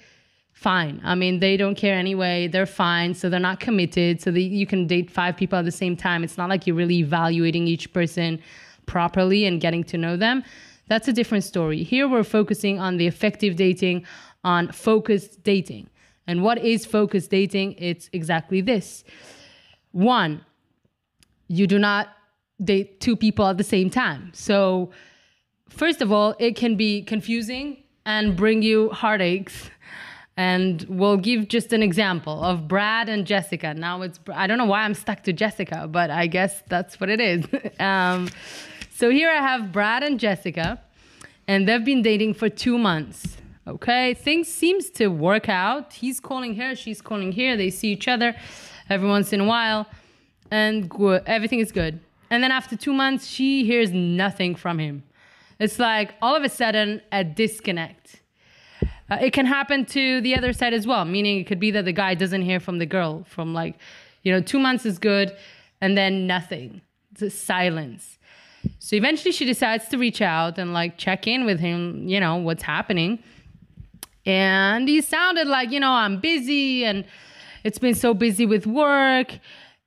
fine. I mean, they don't care anyway. They're fine. So they're not committed. So that you can date five people at the same time. It's not like you're really evaluating each person properly and getting to know them. That's a different story. Here we're focusing on the effective dating, on focused dating. And what is focused dating? It's exactly this. One, you do not date two people at the same time. So, first of all, it can be confusing and bring you heartaches. And we'll give just an example of Brad and Jessica. Now it's, I don't know why I'm stuck to Jessica, but I guess that's what it is. um, so here I have Brad and Jessica, and they've been dating for two months. Okay, things seems to work out. He's calling her, she's calling here. They see each other every once in a while, and everything is good. And then after two months, she hears nothing from him. It's like all of a sudden a disconnect. Uh, it can happen to the other side as well, meaning it could be that the guy doesn't hear from the girl from like, you know, two months is good, and then nothing. It's a silence. So eventually she decides to reach out and like check in with him, you know, what's happening. And he sounded like, you know, I'm busy and it's been so busy with work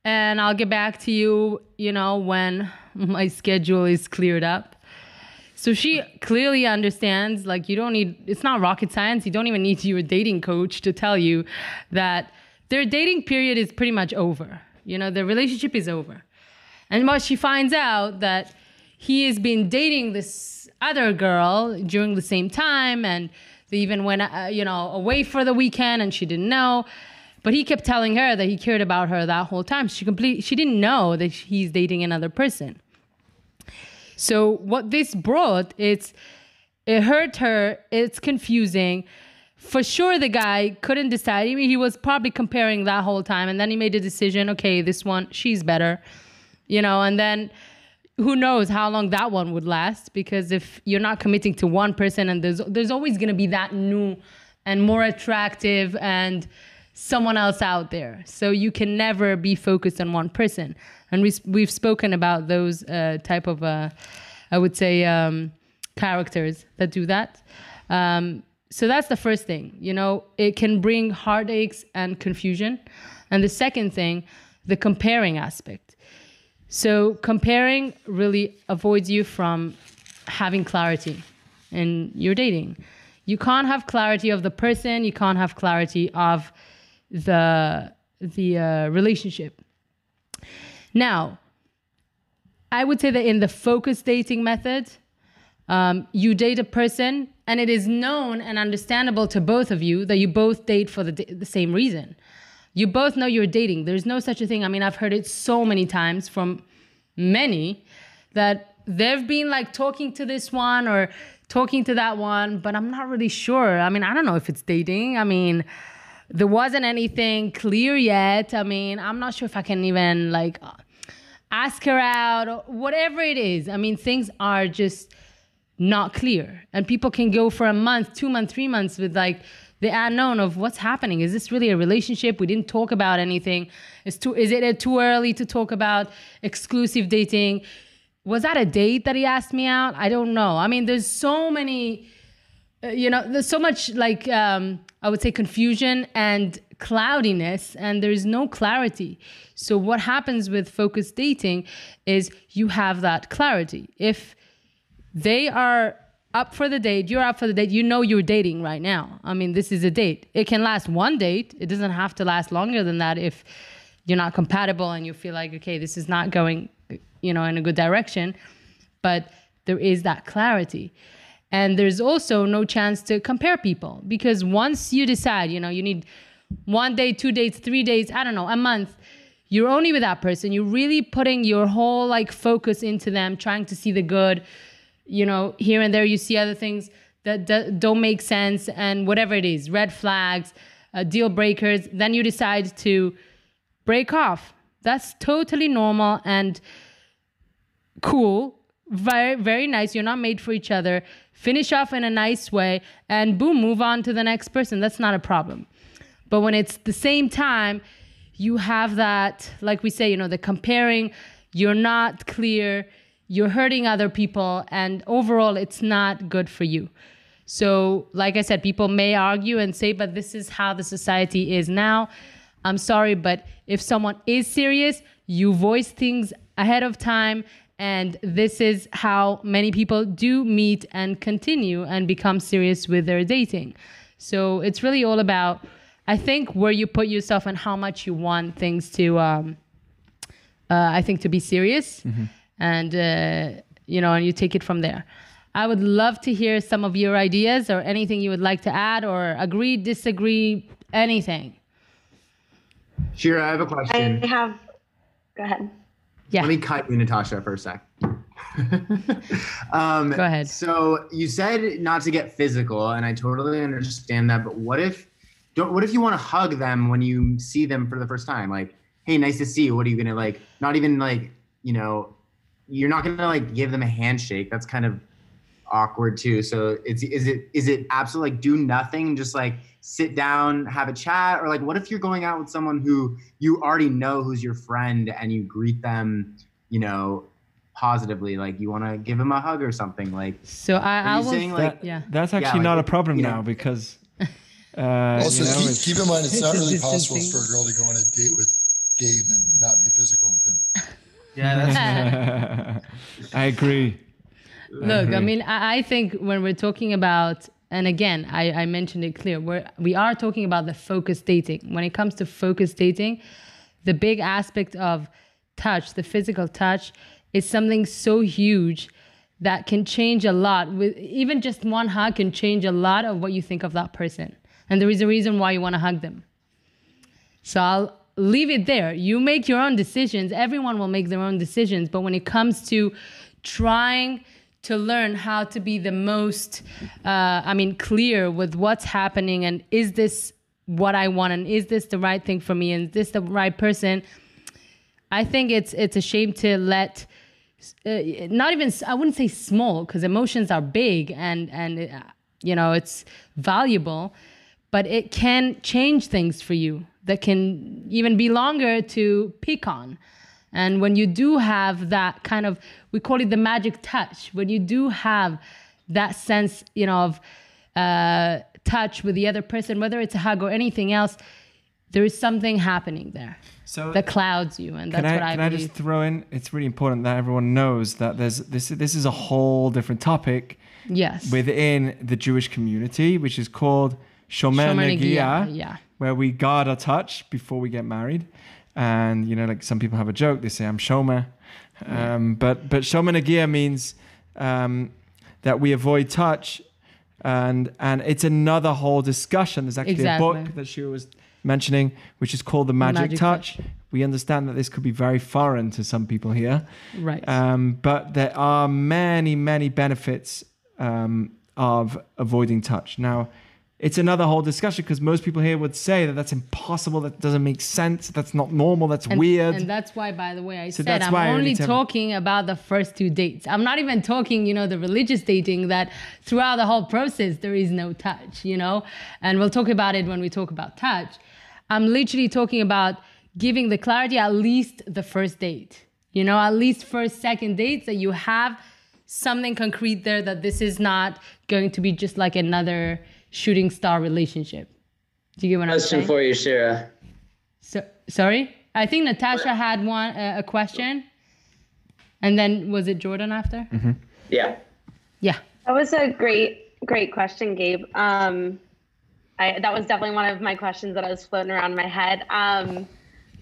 and I'll get back to you, you know, when my schedule is cleared up. So she clearly understands like you don't need it's not rocket science. You don't even need your dating coach to tell you that their dating period is pretty much over. You know, their relationship is over. And what she finds out that he has been dating this other girl during the same time and they even went uh, you know away for the weekend and she didn't know but he kept telling her that he cared about her that whole time. She complete she didn't know that he's dating another person. So what this brought it's it hurt her it's confusing. For sure the guy couldn't decide. I mean, he was probably comparing that whole time and then he made a decision okay this one she's better you know and then who knows how long that one would last because if you're not committing to one person and there's there's always going to be that new and more attractive and someone else out there so you can never be focused on one person and we, we've spoken about those uh, type of uh, i would say um, characters that do that um, so that's the first thing you know it can bring heartaches and confusion and the second thing the comparing aspect so comparing really avoids you from having clarity in your dating. You can't have clarity of the person. You can't have clarity of the the uh, relationship. Now, I would say that in the focus dating method, um, you date a person, and it is known and understandable to both of you that you both date for the, the same reason you both know you're dating. There's no such a thing. I mean, I've heard it so many times from many that they've been like talking to this one or talking to that one, but I'm not really sure. I mean, I don't know if it's dating. I mean, there wasn't anything clear yet. I mean, I'm not sure if I can even like ask her out or whatever it is. I mean, things are just not clear. And people can go for a month, two months, three months with like the unknown of what's happening. Is this really a relationship? We didn't talk about anything. Is too is it too early to talk about exclusive dating? Was that a date that he asked me out? I don't know. I mean, there's so many uh, you know, there's so much like um, I would say confusion and cloudiness, and there's no clarity. So what happens with focused dating is you have that clarity. If they are up for the date, you're up for the date, you know you're dating right now. I mean, this is a date. It can last one date. It doesn't have to last longer than that if you're not compatible and you feel like, okay, this is not going, you know, in a good direction. But there is that clarity. And there's also no chance to compare people because once you decide, you know, you need one day, two days, three days, I don't know, a month, you're only with that person. You're really putting your whole like focus into them, trying to see the good. You know, here and there you see other things that, that don't make sense and whatever it is, red flags, uh, deal breakers. Then you decide to break off. That's totally normal and cool. Very, very nice. You're not made for each other finish off in a nice way, and boom, move on to the next person. That's not a problem. But when it's the same time, you have that, like we say, you know, the comparing, you're not clear, you're hurting other people, and overall, it's not good for you. So, like I said, people may argue and say, but this is how the society is now. I'm sorry, but if someone is serious, you voice things ahead of time and this is how many people do meet and continue and become serious with their dating. So it's really all about, I think, where you put yourself and how much you want things to, um, uh, I think, to be serious. Mm-hmm. And, uh, you know, and you take it from there. I would love to hear some of your ideas or anything you would like to add or agree, disagree, anything. Shira, I have a question. I have, go ahead. Yeah. Let me cut you, Natasha, for a sec. um, Go ahead. So you said not to get physical, and I totally understand that. But what if, don't? What if you want to hug them when you see them for the first time? Like, hey, nice to see you. What are you gonna like? Not even like, you know, you're not gonna like give them a handshake. That's kind of awkward too. So it's is it is it absolutely like do nothing, just like sit down, have a chat, or like what if you're going out with someone who you already know who's your friend and you greet them, you know, positively, like you want to give them a hug or something, like. So I, I was saying, like, that, yeah, that's actually yeah, not a problem now know. because. Uh, also, you know, keep, keep, in mind, it's not really possible for a girl to go on a date with Gabe and not be physical with him. Yeah, that's. I agree. Look, I mean, I think when we're talking about and again, I, I mentioned it clear. We're, we are talking about the focus dating. When it comes to focus dating, the big aspect of touch, the physical touch, is something so huge that can change a lot. With even just one hug can change a lot of what you think of that person. And there is a reason why you want to hug them. So I'll leave it there. You make your own decisions. Everyone will make their own decisions. But when it comes to trying to learn how to be the most, uh, I mean, clear with what's happening and is this what I want and is this the right thing for me and is this the right person? I think it's it's a shame to let. Uh, not even I wouldn't say small because emotions are big and and uh, you know it's valuable, but it can change things for you that can even be longer to pick on. And when you do have that kind of, we call it the magic touch, when you do have that sense, you know, of uh, touch with the other person, whether it's a hug or anything else, there is something happening there so that clouds you, and that's I, what I can believe. I just throw in? It's really important that everyone knows that there's this. This is a whole different topic. Yes. Within the Jewish community, which is called Shomer Negia, yeah. where we guard our touch before we get married. And you know, like some people have a joke, they say I'm Shomer. Um, but but Shomer Negia means um, that we avoid touch, and and it's another whole discussion. There's actually exactly. a book that she was mentioning, which is called The Magic, Magic touch. touch. We understand that this could be very foreign to some people here, right? Um, but there are many many benefits um, of avoiding touch. Now, it's another whole discussion because most people here would say that that's impossible, that doesn't make sense, that's not normal, that's And, weird. And that's why, by the way, I So said that's I'm only talking about the first two dates. I'm not even talking, you know, the religious dating that throughout the whole process there is no touch, you know, and we'll talk about it when we talk about touch. I'm literally talking about giving the clarity at least the first date, you know, at least first, second dates that you have something concrete there that this is not going to be just like another shooting star relationship. Do you get what I'm saying? Question for you, Shira. So, sorry, I think Natasha had one uh, a question, and then was it Jordan after? Yeah. Yeah. That was a great, great question, Gabe. Um, I, that was definitely one of my questions that I was floating around my head. Um,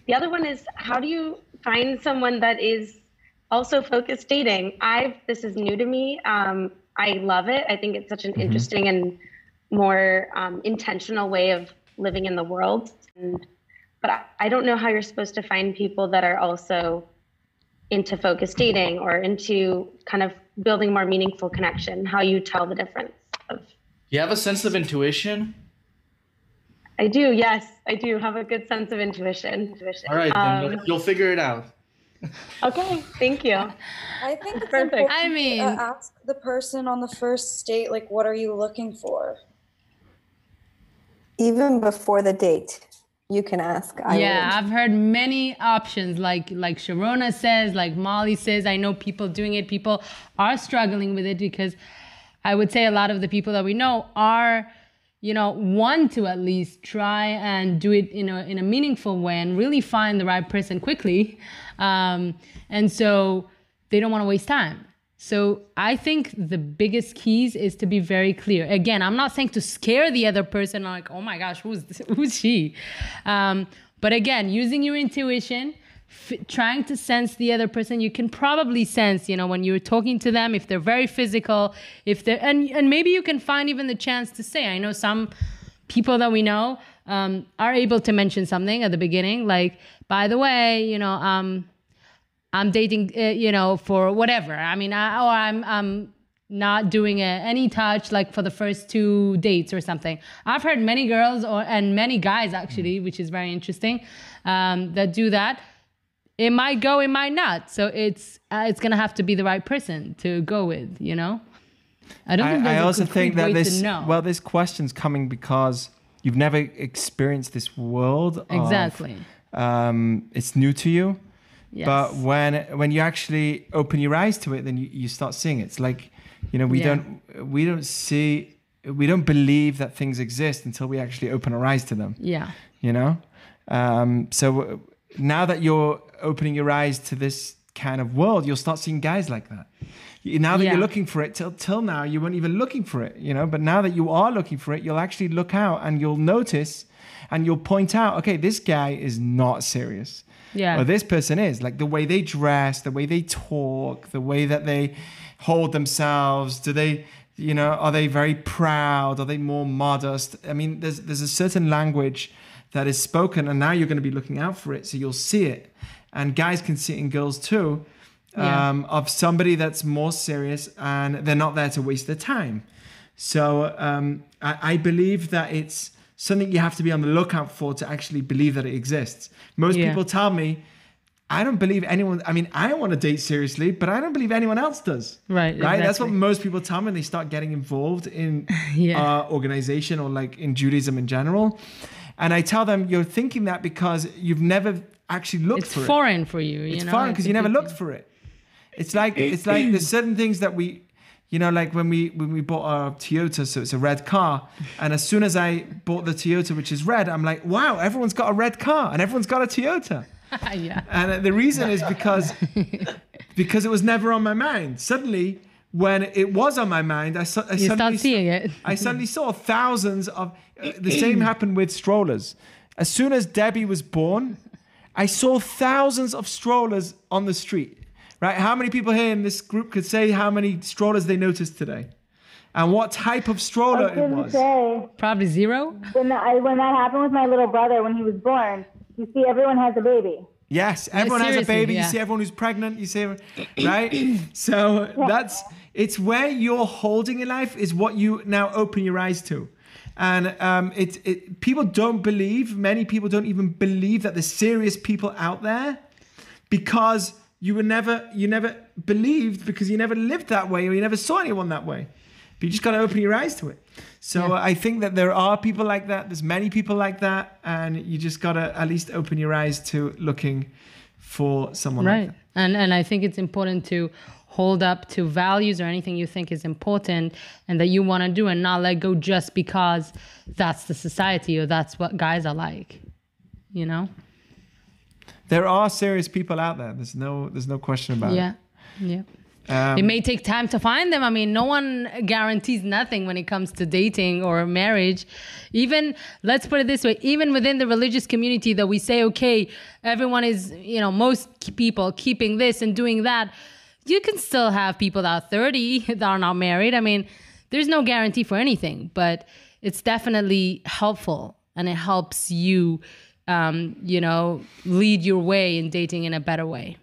the other one is, how do you find someone that is also focused dating? I've this is new to me. Um, I love it. I think it's such an interesting and more um, intentional way of living in the world. And, but I, I don't know how you're supposed to find people that are also into focused dating or into kind of building more meaningful connection. How you tell the difference of You have a sense of intuition. I do, yes, I do have a good sense of intuition. intuition. All right, Um, you'll, you'll figure it out. okay, thank you. I think it's Perfect. important I mean- to ask the person on the first date, like, what are you looking for? Even before the date, you can ask. I yeah, would. I've heard many options, like like Sharona says, like Molly says. I know people doing it. People are struggling with it because I would say a lot of the people that we know are, you know, want to at least try and do it in a in a meaningful way and really find the right person quickly, um, and so they don't want to waste time. So I think the biggest keys is to be very clear. Again, I'm not saying to scare the other person, like, oh my gosh, who's who's she? Um, but again, using your intuition, f- trying to sense the other person, you can probably sense, you know, when you're talking to them, if they're very physical, if they're, and and maybe you can find even the chance to say. I know some people that we know um, are able to mention something at the beginning, like, by the way, you know, um, I'm dating, uh, you know, for whatever. I mean, I, or I'm, I'm not doing a, any touch like for the first two dates or something. I've heard many girls or and many guys actually, which is very interesting, um, that do that. It might go, it might not. So it's uh, it's gonna have to be the right person to go with, you know. I don't think I, there's I also think that this well, this question's coming because you've never experienced this world. of, Exactly. um, it's new to you. Yes. But when when you actually open your eyes to it, then you, you start seeing it. It's like, you know, we Yeah. don't we don't see we don't believe that things exist until we actually open our eyes to them. yeah. You know, um, so now that you're opening your eyes to this kind of world, you'll start seeing guys like that. Now that Yeah. you're looking for it, till till now you weren't even looking for it, you know. But now that you are looking for it, you'll actually look out and you'll notice, and you'll point out, okay, this guy is not serious. Yeah. Or this person is like the way they dress, the way they talk, the way that they hold themselves. Do they, you know, are they very proud? Are they more modest? I mean, there's there's a certain language that is spoken, and now you're going to be looking out for it, so you'll see it, and guys can see it in girls too. Yeah. Um, of somebody that's more serious and they're not there to waste their time. So um, I, I believe that it's something you have to be on the lookout for to actually believe that it exists. Most Yeah. people tell me, I don't believe anyone. I mean, I want to date seriously, but I don't believe anyone else does. Right, Right. That's what most people tell me when they start getting involved in Yeah. uh, organization or like in Judaism in general. And I tell them, you're thinking that because you've never actually looked It's for it. It's foreign for you. you It's know? foreign because you never looked for it. It's like it's like there's certain things that we, you know, like when we when we bought our Toyota, so it's a red car, and as soon as I bought the Toyota, which is red, I'm like, wow, everyone's got a red car and everyone's got a Toyota. yeah. And the reason is because because it was never on my mind. Suddenly, when it was on my mind, I, su- I You suddenly start seeing it. I suddenly saw thousands of. Uh, the same happened with strollers. As soon as Debbie was born, I saw thousands of strollers on the street. Right? How many people here in this group could say how many strollers they noticed today, and what type of stroller it couldn't was? say. Probably zero. When that, I, when that happened with my little brother when he was born, you see everyone has a baby. Yes, everyone has a baby. yeah. You see everyone who's pregnant. You see, right? so that's it's where you're holding in life is what you now open your eyes to, and um, it, it people don't believe. Many people don't even believe that there's serious people out there because you were never you never believed because you never lived that way or you never saw anyone that way. But you just got to open your eyes to it. So I think that there are people like that. There's many people like that, and you just got to at least open your eyes to looking for someone like right that. and and i think it's important to hold up to values or anything you think is important and that you want to do and not let go just because that's the society or that's what guys are like you know There are serious people out there. There's no there's no question about it. yeah yeah it. Um, it may take time to find them. I mean, no one guarantees nothing when it comes to dating or marriage. Even, let's put it this way, even within the religious community that we say, okay, everyone is, you know, most people keeping this and doing that, you can still have people that are 30 that are not married. I mean, there's no guarantee for anything, but it's definitely helpful and it helps you, um, you know, lead your way in dating in a better way.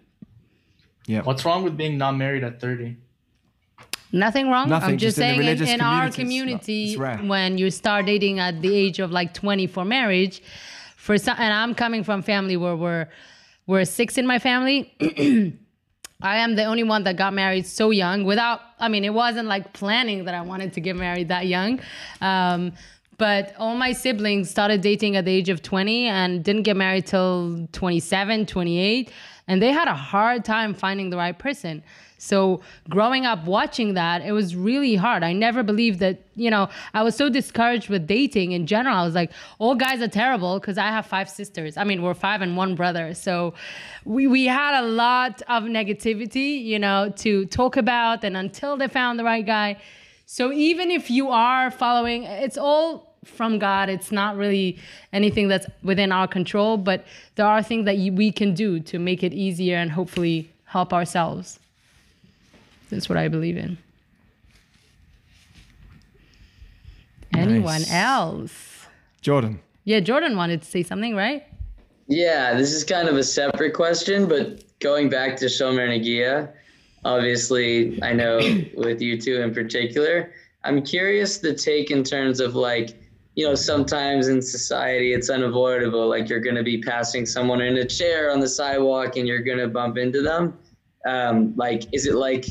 Yeah. What's wrong with being not married at 30? Nothing wrong. Nothing, I'm just, just in saying in, religious in our community, it's not- community, it's rare. when you start dating at the age of like 20 for marriage, for some, and I'm coming from family where we're we're six in my family. I am the only one that got married so young without, I mean, it wasn't like planning that I wanted to get married that young. Um, but all my siblings started dating at the age of 20 and didn't get married till 27, 28. And they had a hard time finding the right person. So growing up watching that, it was really hard. I never believed that, you know, I was so discouraged with dating in general. I was like, all guys are terrible because I have five sisters. I mean, we're five and one brother. So we, we had a lot of negativity, you know, to talk about. And until they found the right guy. So even if you are following, it's all from God. It's not really anything that's within our control, but there are things that we can do to make it easier and hopefully help ourselves. That's what I believe in. Anyone Nice. else? Jordan. Yeah, Jordan wanted to say something, right? Yeah, this is kind of a separate question, but going back to Shomer Nagia, obviously, I know with you two in particular, I'm curious the take in terms of like, you know, sometimes in society it's unavoidable. Like you're going to be passing someone in a chair on the sidewalk and you're going to bump into them. Um, like, is it like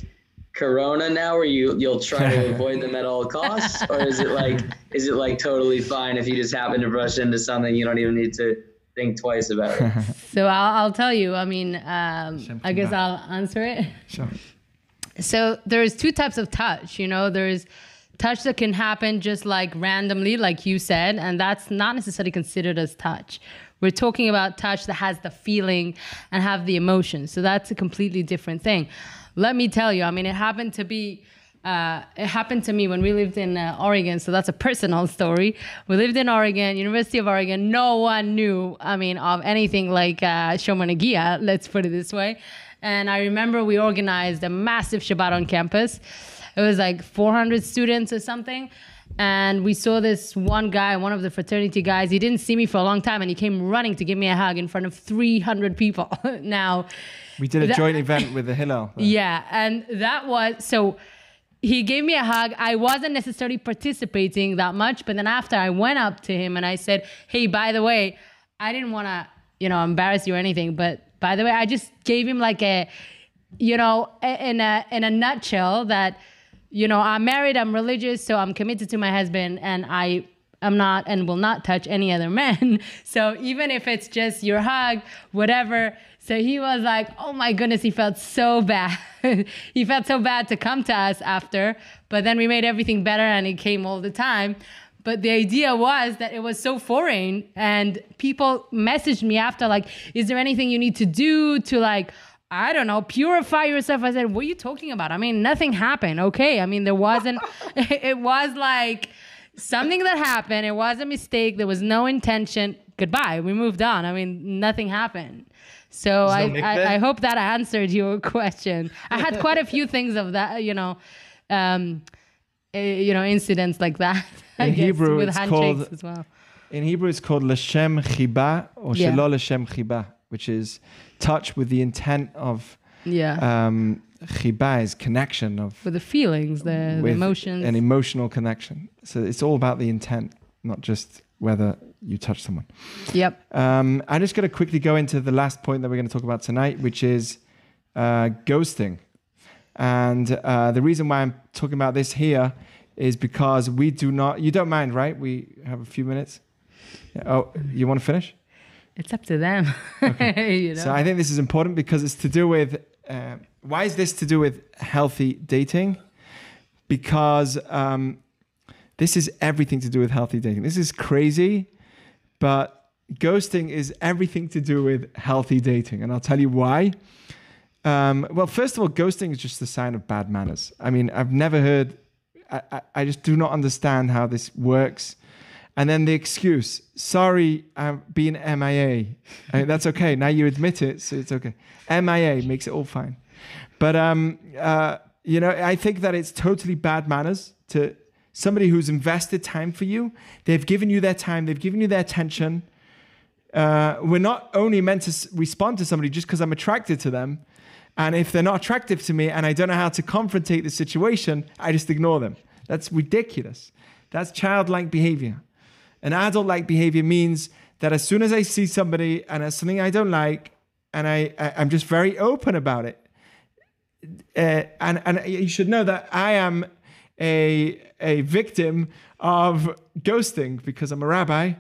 Corona now, where you you'll try to avoid them at all costs, or is it like is it like totally fine if you just happen to brush into something you don't even need to think twice about it? So I'll, I'll tell you. I mean, um, I guess I'll answer it. Sure. So there's two types of touch. You know, there's touch that can happen just like randomly, like you said, and that's not necessarily considered as touch. We're talking about touch that has the feeling and have the emotion. So that's a completely different thing. Let me tell you. I mean, it happened to be. Uh, it happened to me when we lived in uh, Oregon, so that's a personal story. We lived in Oregon, University of Oregon. No one knew, I mean, of anything like uh, Shomer Nagia, let's put it this way. And I remember we organized a massive Shabbat on campus. It was like 400 students or something. And we saw this one guy, one of the fraternity guys. He didn't see me for a long time and he came running to give me a hug in front of 300 people. now, We did a That- joint event with the Hillel. yeah, and that was so. He gave me a hug. I wasn't necessarily participating that much, but then after I went up to him and I said, "Hey, by the way, I didn't want to, you know, embarrass you or anything, but by the way, I just gave him like a, you know, in a in a nutshell that, you know, I'm married, I'm religious, so I'm committed to my husband, and I am not and will not touch any other men. So even if it's just your hug, whatever. So he was like, oh my goodness, he felt so bad. he felt so bad to come to us after, but then we made everything better and he came all the time. But the idea was that it was so foreign, and people messaged me after, like, is there anything you need to do to, like, I don't know, purify yourself? I said, what are you talking about? I mean, nothing happened, okay? I mean, there wasn't, it was like something that happened. It was a mistake. There was no intention. Goodbye. We moved on. I mean, nothing happened. So I? I, I hope that answered your question. I had quite a few things of that, you know, um, eh, you know, incidents like that. In guess, Hebrew, with it's called as well. In Hebrew, it's called Lashem Chiba or Yeah. Shelo Lashem Chiba, which is touch with the intent of Yeah. um, Chibai's connection of With the feelings, the, the emotions. an emotional connection. So it's all about the intent. not just whether you touch someone. Yep. Um, I'm just going to quickly go into the last point that we're going to talk about tonight, which is uh, ghosting. And uh, the reason why I'm talking about this here is because we do not, you don't mind, right? We have a few minutes. Oh, you want to finish? It's up to them. you know? So I think this is important because it's to do with uh, why is this to do with healthy dating? Because um, this is everything to do with healthy dating. This is crazy, but ghosting is everything to do with healthy dating, and I'll tell you why. Um, well, first of all, ghosting is just a sign of bad manners. I mean, I've never heard. I, I, I just do not understand how this works. And then the excuse, sorry, I'm being MIA. Mean, that's okay. Now you admit it, so it's okay. MIA makes it all fine. But um, uh, you know, I think that it's totally bad manners to somebody who's invested time for you. They've given you their time. They've given you their attention. Uh, we're not only meant to respond to somebody just because I'm attracted to them. And if they're not attractive to me and I don't know how to confrontate the situation, I just ignore them. That's ridiculous. That's childlike behavior. An adult like behavior means that as soon as I see somebody and it's something I don't like, and I, I I'm just very open about it. Uh, and and you should know that I am a a victim of ghosting because I'm a rabbi,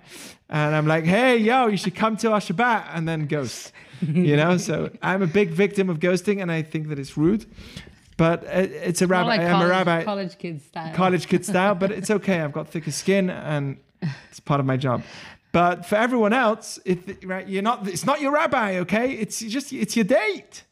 and I'm like, hey yo, you should come to our Shabbat, and then ghost. You know, so I'm a big victim of ghosting, and I think that it's rude. But it- it's a rabbi. like I'm a rabbi college kid style. college kid style, but it's okay. I've got thicker skin and it's part of my job. But for everyone else, if right, you're not, it's not your rabbi, okay? It's just it's your date.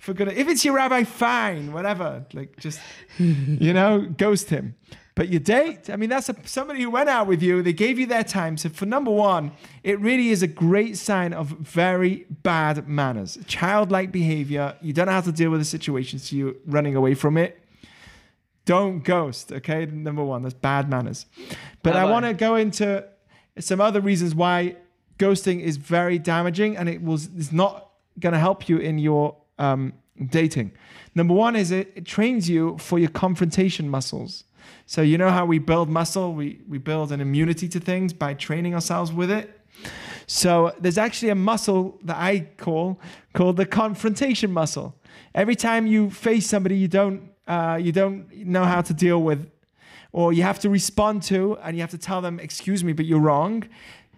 For good, if it's your rabbi, fine, whatever. Like just you know, ghost him. But your date, I mean, that's a, somebody who went out with you. They gave you their time. So for number one, it really is a great sign of very bad manners, childlike behavior. You don't know how to deal with the situation, so you're running away from it. Don't ghost, okay? Number one, that's bad manners. But I want to go into some other reasons why ghosting is very damaging and it was is not going to help you in your um, dating. Number one is it, it trains you for your confrontation muscles. So you know how we build muscle, we we build an immunity to things by training ourselves with it. So there's actually a muscle that I call called the confrontation muscle. Every time you face somebody you don't uh, you don't know how to deal with, or you have to respond to, and you have to tell them, "Excuse me, but you're wrong."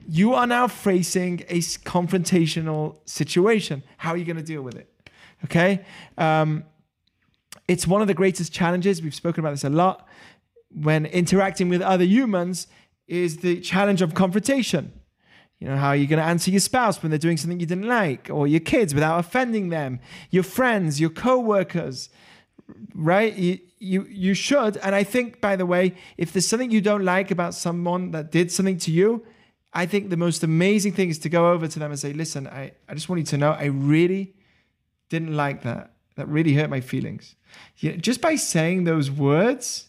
You are now facing a confrontational situation. How are you going to deal with it? Okay. Um, it's one of the greatest challenges. We've spoken about this a lot. When interacting with other humans, is the challenge of confrontation. You know, how are you going to answer your spouse when they're doing something you didn't like, or your kids without offending them, your friends, your co-workers, right? You, you, you should. And I think, by the way, if there's something you don't like about someone that did something to you, I think the most amazing thing is to go over to them and say, listen, I, I just want you to know I really didn't like that. That really hurt my feelings. You know, just by saying those words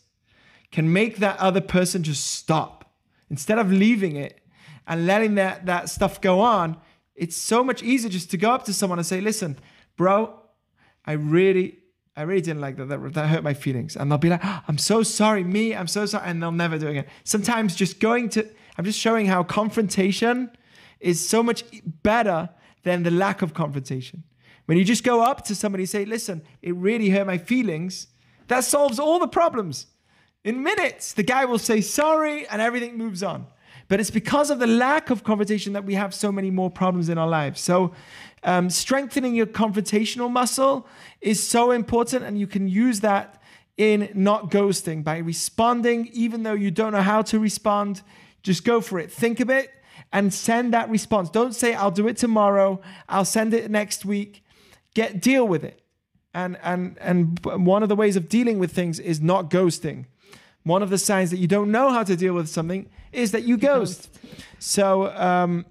can make that other person just stop. Instead of leaving it and letting that, that stuff go on, it's so much easier just to go up to someone and say, listen, bro, I really, I really didn't like that. That, that hurt my feelings. And they'll be like, "Oh, I'm so sorry, me, I'm so sorry. And they'll never do it again. Sometimes just going to, I'm just showing how confrontation is so much better than the lack of confrontation. When you just go up to somebody and say, listen, it really hurt my feelings, that solves all the problems. In minutes, the guy will say sorry and everything moves on. But it's because of the lack of confrontation that we have so many more problems in our lives. So, um, strengthening your confrontational muscle is so important, and you can use that in not ghosting by responding, even though you don't know how to respond. Just go for it. Think of it and send that response. Don't say, I'll do it tomorrow, I'll send it next week. Get deal with it. And and and one of the ways of dealing with things is not ghosting. One of the signs that you don't know how to deal with something is that you ghost. So um,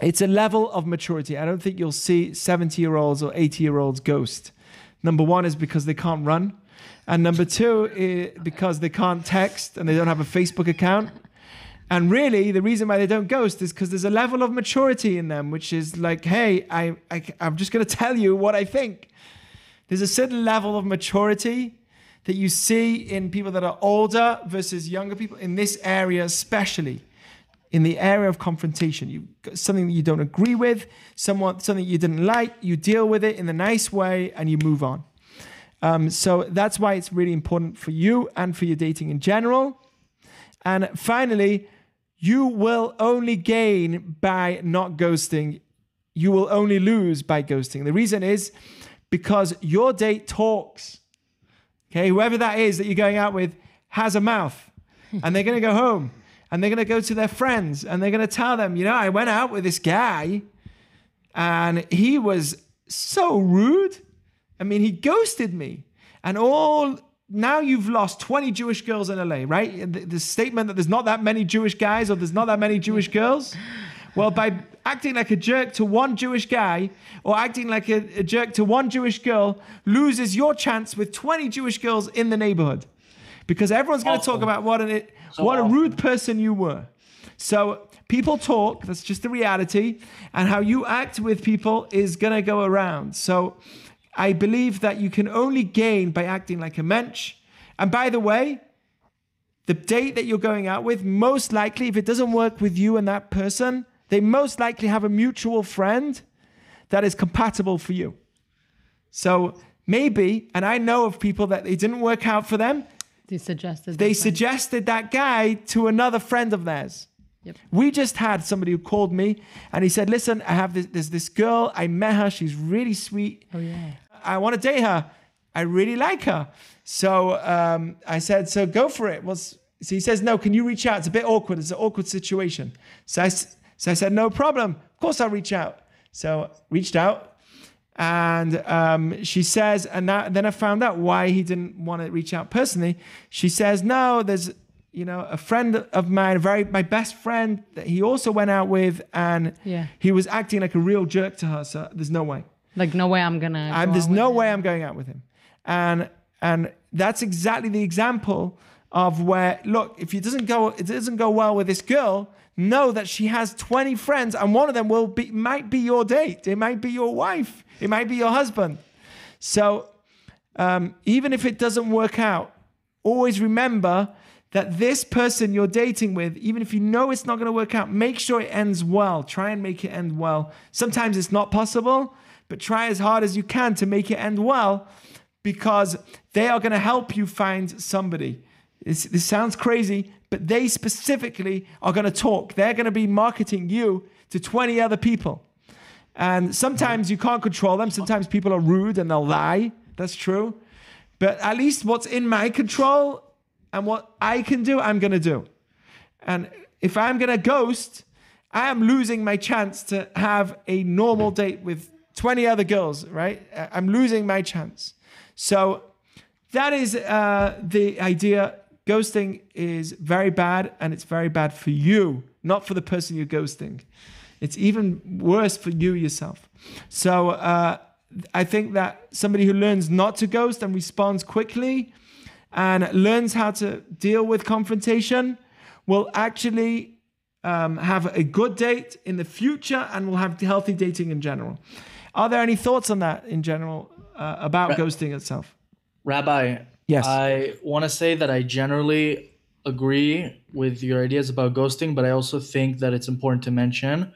it's a level of maturity. I don't think you'll see 70 year olds or 80 year olds ghost. Number one is because they can't run. And number two, is because they can't text and they don't have a Facebook account. And really, the reason why they don't ghost is because there's a level of maturity in them, which is like, hey, I, I, I'm just going to tell you what I think. There's a certain level of maturity that you see in people that are older versus younger people in this area, especially in the area of confrontation. You something that you don't agree with, someone something you didn't like, you deal with it in a nice way and you move on. Um, so that's why it's really important for you and for your dating in general. And finally, you will only gain by not ghosting. You will only lose by ghosting. The reason is because your date talks. Okay, whoever that is that you're going out with has a mouth and they're going to go home and they're going to go to their friends and they're going to tell them, you know, I went out with this guy and he was so rude. I mean, he ghosted me. And all now you've lost 20 Jewish girls in LA, right? The, the, statement that there's not that many Jewish guys or there's not that many Jewish girls. Well, by acting like a jerk to one Jewish guy or acting like a, a jerk to one Jewish girl loses your chance with 20 Jewish girls in the neighborhood. Because everyone's going to talk about what an so what awful. a rude person you were. So people talk, that's just the reality, and how you act with people is going to go around. So I believe that you can only gain by acting like a mensch. And by the way, the date that you're going out with, most likely, if it doesn't work with you and that person, they most likely have a mutual friend that is compatible for you. So maybe, and I know of people that it didn't work out for them, they suggested. They suggested that guy to another friend of theirs. Yep. We just had somebody who called me and he said, "Listen, I have this. There's this girl. I met her. She's really sweet. Oh yeah. I want to date her. I really like her." So um, I said, "So go for it." Well, so he says, "No. Can you reach out? It's a bit awkward. It's an awkward situation." So I, so I said, "No problem. Of course I'll reach out." So reached out. And um, she says, and that, then I found out why he didn't want to reach out personally. She says, no, there's, you know, a friend of mine, very my best friend that he also went out with, and yeah. he was acting like a real jerk to her. So there's no way. Like no way I'm gonna. There's no way I'm going out with him. And and that's exactly the example of where look, if it doesn't go, it doesn't go well with this girl, know that she has 20 friends and one of them will be might be your date. It might be your wife. It might be your husband. So um, even if it doesn't work out always remember that this person you're dating with even if you know it's not going to work out make sure it ends well. Try and make it end well. Sometimes it's not possible but try as hard as you can to make it end well because they are going to help you find somebody. This, this sounds crazy, but they specifically are going to talk. They're going to be marketing you to 20 other people. And sometimes you can't control them. Sometimes people are rude and they'll lie. That's true. But at least what's in my control and what I can do, I'm going to do. And if I'm going to ghost, I am losing my chance to have a normal date with 20 other girls, right? I'm losing my chance. So that is uh, the idea ghosting is very bad and it's very bad for you, not for the person you're ghosting. It's even worse for you yourself. So uh, I think that somebody who learns not to ghost and responds quickly and learns how to deal with confrontation will actually um, have a good date in the future and will have healthy dating in general. Are there any thoughts on that in general uh, about Ra- ghosting itself? Rabbi, Yes. I want to say that I generally agree with your ideas about ghosting, but I also think that it's important to mention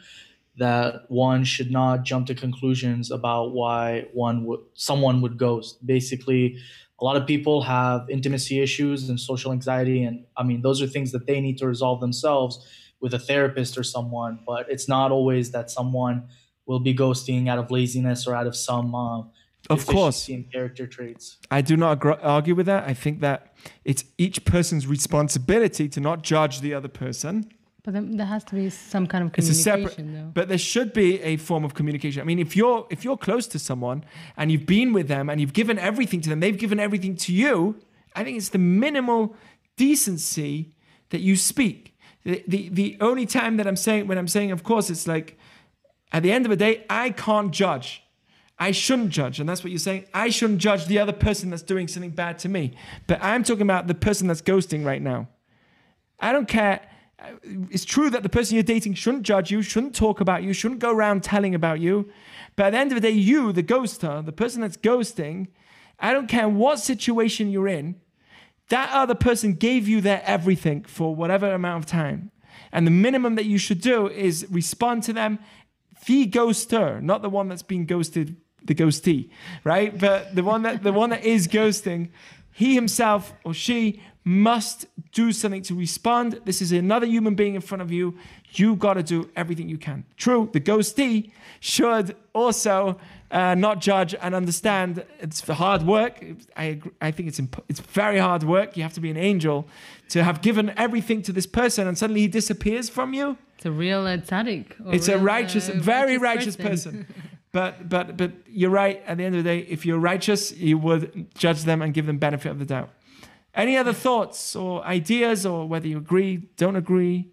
that one should not jump to conclusions about why one would someone would ghost. Basically, a lot of people have intimacy issues and social anxiety and I mean those are things that they need to resolve themselves with a therapist or someone, but it's not always that someone will be ghosting out of laziness or out of some uh, of course. and character traits. I do not agr- argue with that. I think that it's each person's responsibility to not judge the other person. But then there has to be some kind of communication it's a separate, though. but there should be a form of communication. I mean if you're if you're close to someone and you've been with them and you've given everything to them they've given everything to you i think it's the minimal decency that you speak. The, the, the only time that i'm saying when i'm saying of course it's like at the end of the day i can't judge I shouldn't judge. And that's what you're saying. I shouldn't judge the other person that's doing something bad to me. But I'm talking about the person that's ghosting right now. I don't care. It's true that the person you're dating shouldn't judge you, shouldn't talk about you, shouldn't go around telling about you. But at the end of the day, you, the ghoster, the person that's ghosting, I don't care what situation you're in, that other person gave you their everything for whatever amount of time. And the minimum that you should do is respond to them, the ghoster, not the one that's being ghosted, the ghostee, right? But the one that the one that is ghosting, he himself or she must do something to respond. This is another human being in front of you. You got to do everything you can. True, the ghostee should also uh, not judge and understand it's hard work. I agree, I think it's imp- it's very hard work. You have to be an angel to have given everything to this person and suddenly he disappears from you. It's a real uh, tzaddik. or It's a righteous, uh, very righteous person. But but but you're right. At the end of the day, if you're righteous, you would judge them and give them benefit of the doubt. Any other thoughts or ideas, or whether you agree, don't agree?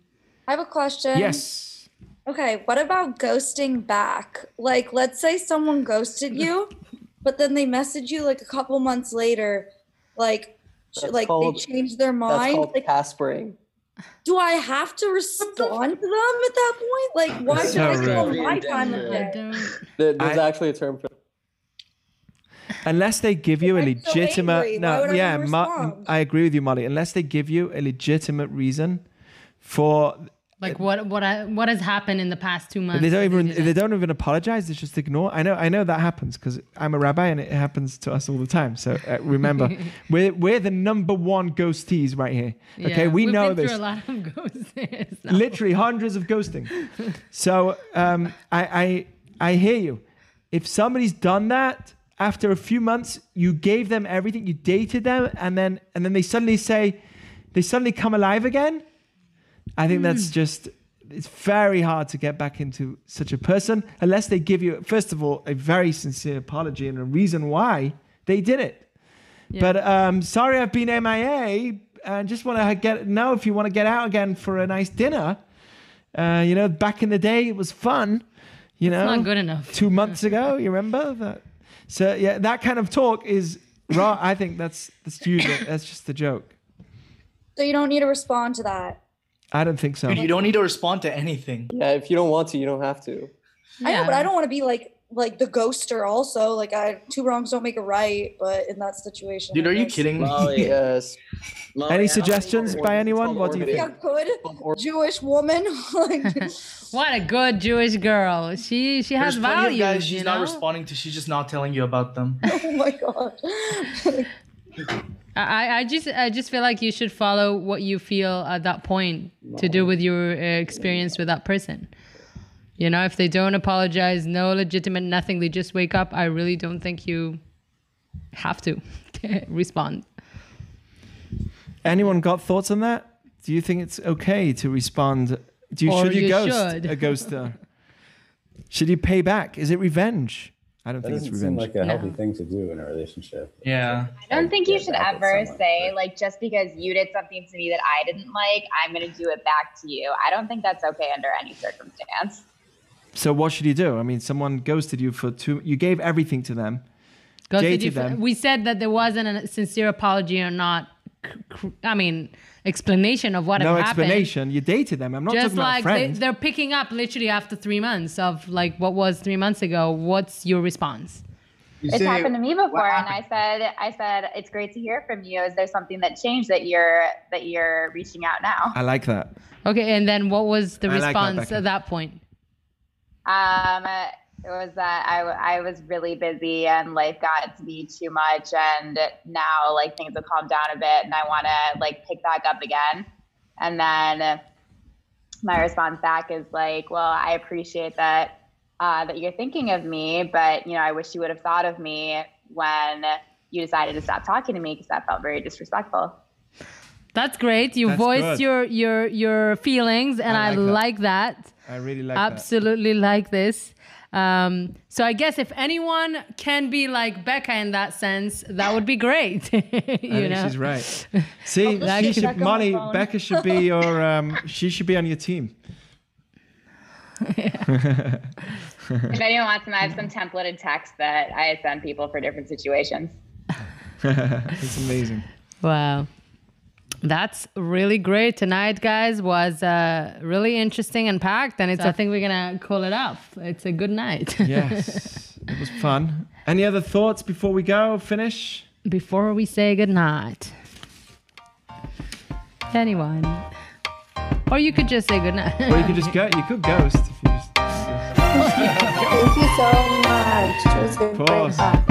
I have a question. Yes. Okay, what about ghosting back? Like, let's say someone ghosted you, but then they message you like a couple months later, like, That's like called- they changed their mind. That's mind. called Like, caspering. Do I have to respond to them at that point? Like, why should I so give them rude. my time of day? There- There's actually a term for Unless they give you a legitimate, angry. Why no, would I yeah, even I agree with you, Molly. Unless they give you a legitimate reason for, Like what what I, what has happened in the past two months? they don't even they don't even apologize. They just ignore. I know, I know that happens because I'm a rabbi and it happens to us all the time. So uh, remember, we're we're the number one ghosties right here. Okay, Yeah, we we've know been this. Through a lot of ghosts. literally hundreds of ghosting. So um, I, I I hear you. If somebody's done that after a few months, you gave them everything, you dated them, and then and then they suddenly say, they suddenly come alive again. I think that's just it's very hard to get back into such a person unless they give you first of all a very sincere apology and a reason why they did it. But um, sorry, I've been MIA. And just want to get know if you want to get out again for a nice dinner. Uh, you know, back in the day, it was fun. You It's know, not good enough. Two months ago, you remember that? So yeah, that kind of talk is raw. I think that's that's usually that's just a joke. So you don't need to respond to that. I don't think so. Dude, you don't need to respond to anything. Yeah, if you don't want to, you don't have to. I know, but I don't want to be like like the ghoster. Also, like I two wrongs don't make a right. But in that situation, Dude, I are you kidding me? Molly, Yes. Molly, Any I- suggestions by anyone? What do you Be a think? good Jewish woman. What a good Jewish girl. She she has There's plenty values. of guys she's you not responding to. She's just not telling you about them. oh my god. I, I just I just feel like you should follow what you feel at that point to do with your uh, experience with that person. You know, if they don't apologize, no legitimate nothing, they just wake up. I really don't think you have to respond. Anyone got thoughts on that? Do you think it's okay to respond? Do you Or should you, you ghost should. a ghoster? should you pay back? Is it revenge? I don't That think it's doesn't seem like a healthy thing to do in a relationship. Yeah. I don't think you Get should ever someone. say, like, just because you did something to me that I didn't like, I'm going to do it back to you. I don't think that's okay under any circumstance. So what should you do? I mean, someone ghosted you for two. You gave everything to them. Ghosted you for- them. We said that there wasn't a sincere apology or not. C- cr- I mean, explanation of what no had happened. explanation. You dated them. I'm not Just talking like they, friends. they're picking up literally after three months of like what was three months ago. What's your response? it's happened to me before, and I said, I said, it's great to hear from you. Is there something that changed that you're that you're reaching out now? I like that. Okay, and then what was the I like that, response at that point? Um, it was that I, I was really busy and life got to be too much, and now like things have calmed down a bit, and I want to like pick back up again. And then my response back is like, well, I appreciate that uh, that you're thinking of me, but you know, I wish you would have thought of me when you decided to stop talking to me because that felt very disrespectful. That's great. You That's voiced good. your your your feelings, and I I, like like that. that. I really like that. Absolutely like this. Um, so I guess if anyone can be like Becca in that sense, that would be great. you I think know, she's right. See, Like- she should, Molly. Becca should be your. Um, she should be on your team. if anyone wants them, I have some templated text that I send people for different situations. it's amazing. Wow. That's really great. Tonight, guys, was uh, really interesting and packed, and it's. I think we're gonna call it off. It's a good night. Yes, it was fun. Any other thoughts before we go? Finish? Before we say good night, Anyone? Or you could just say good night. Or you could just go. You could ghost if you just. Thank you so much. It was a Of great course. talk.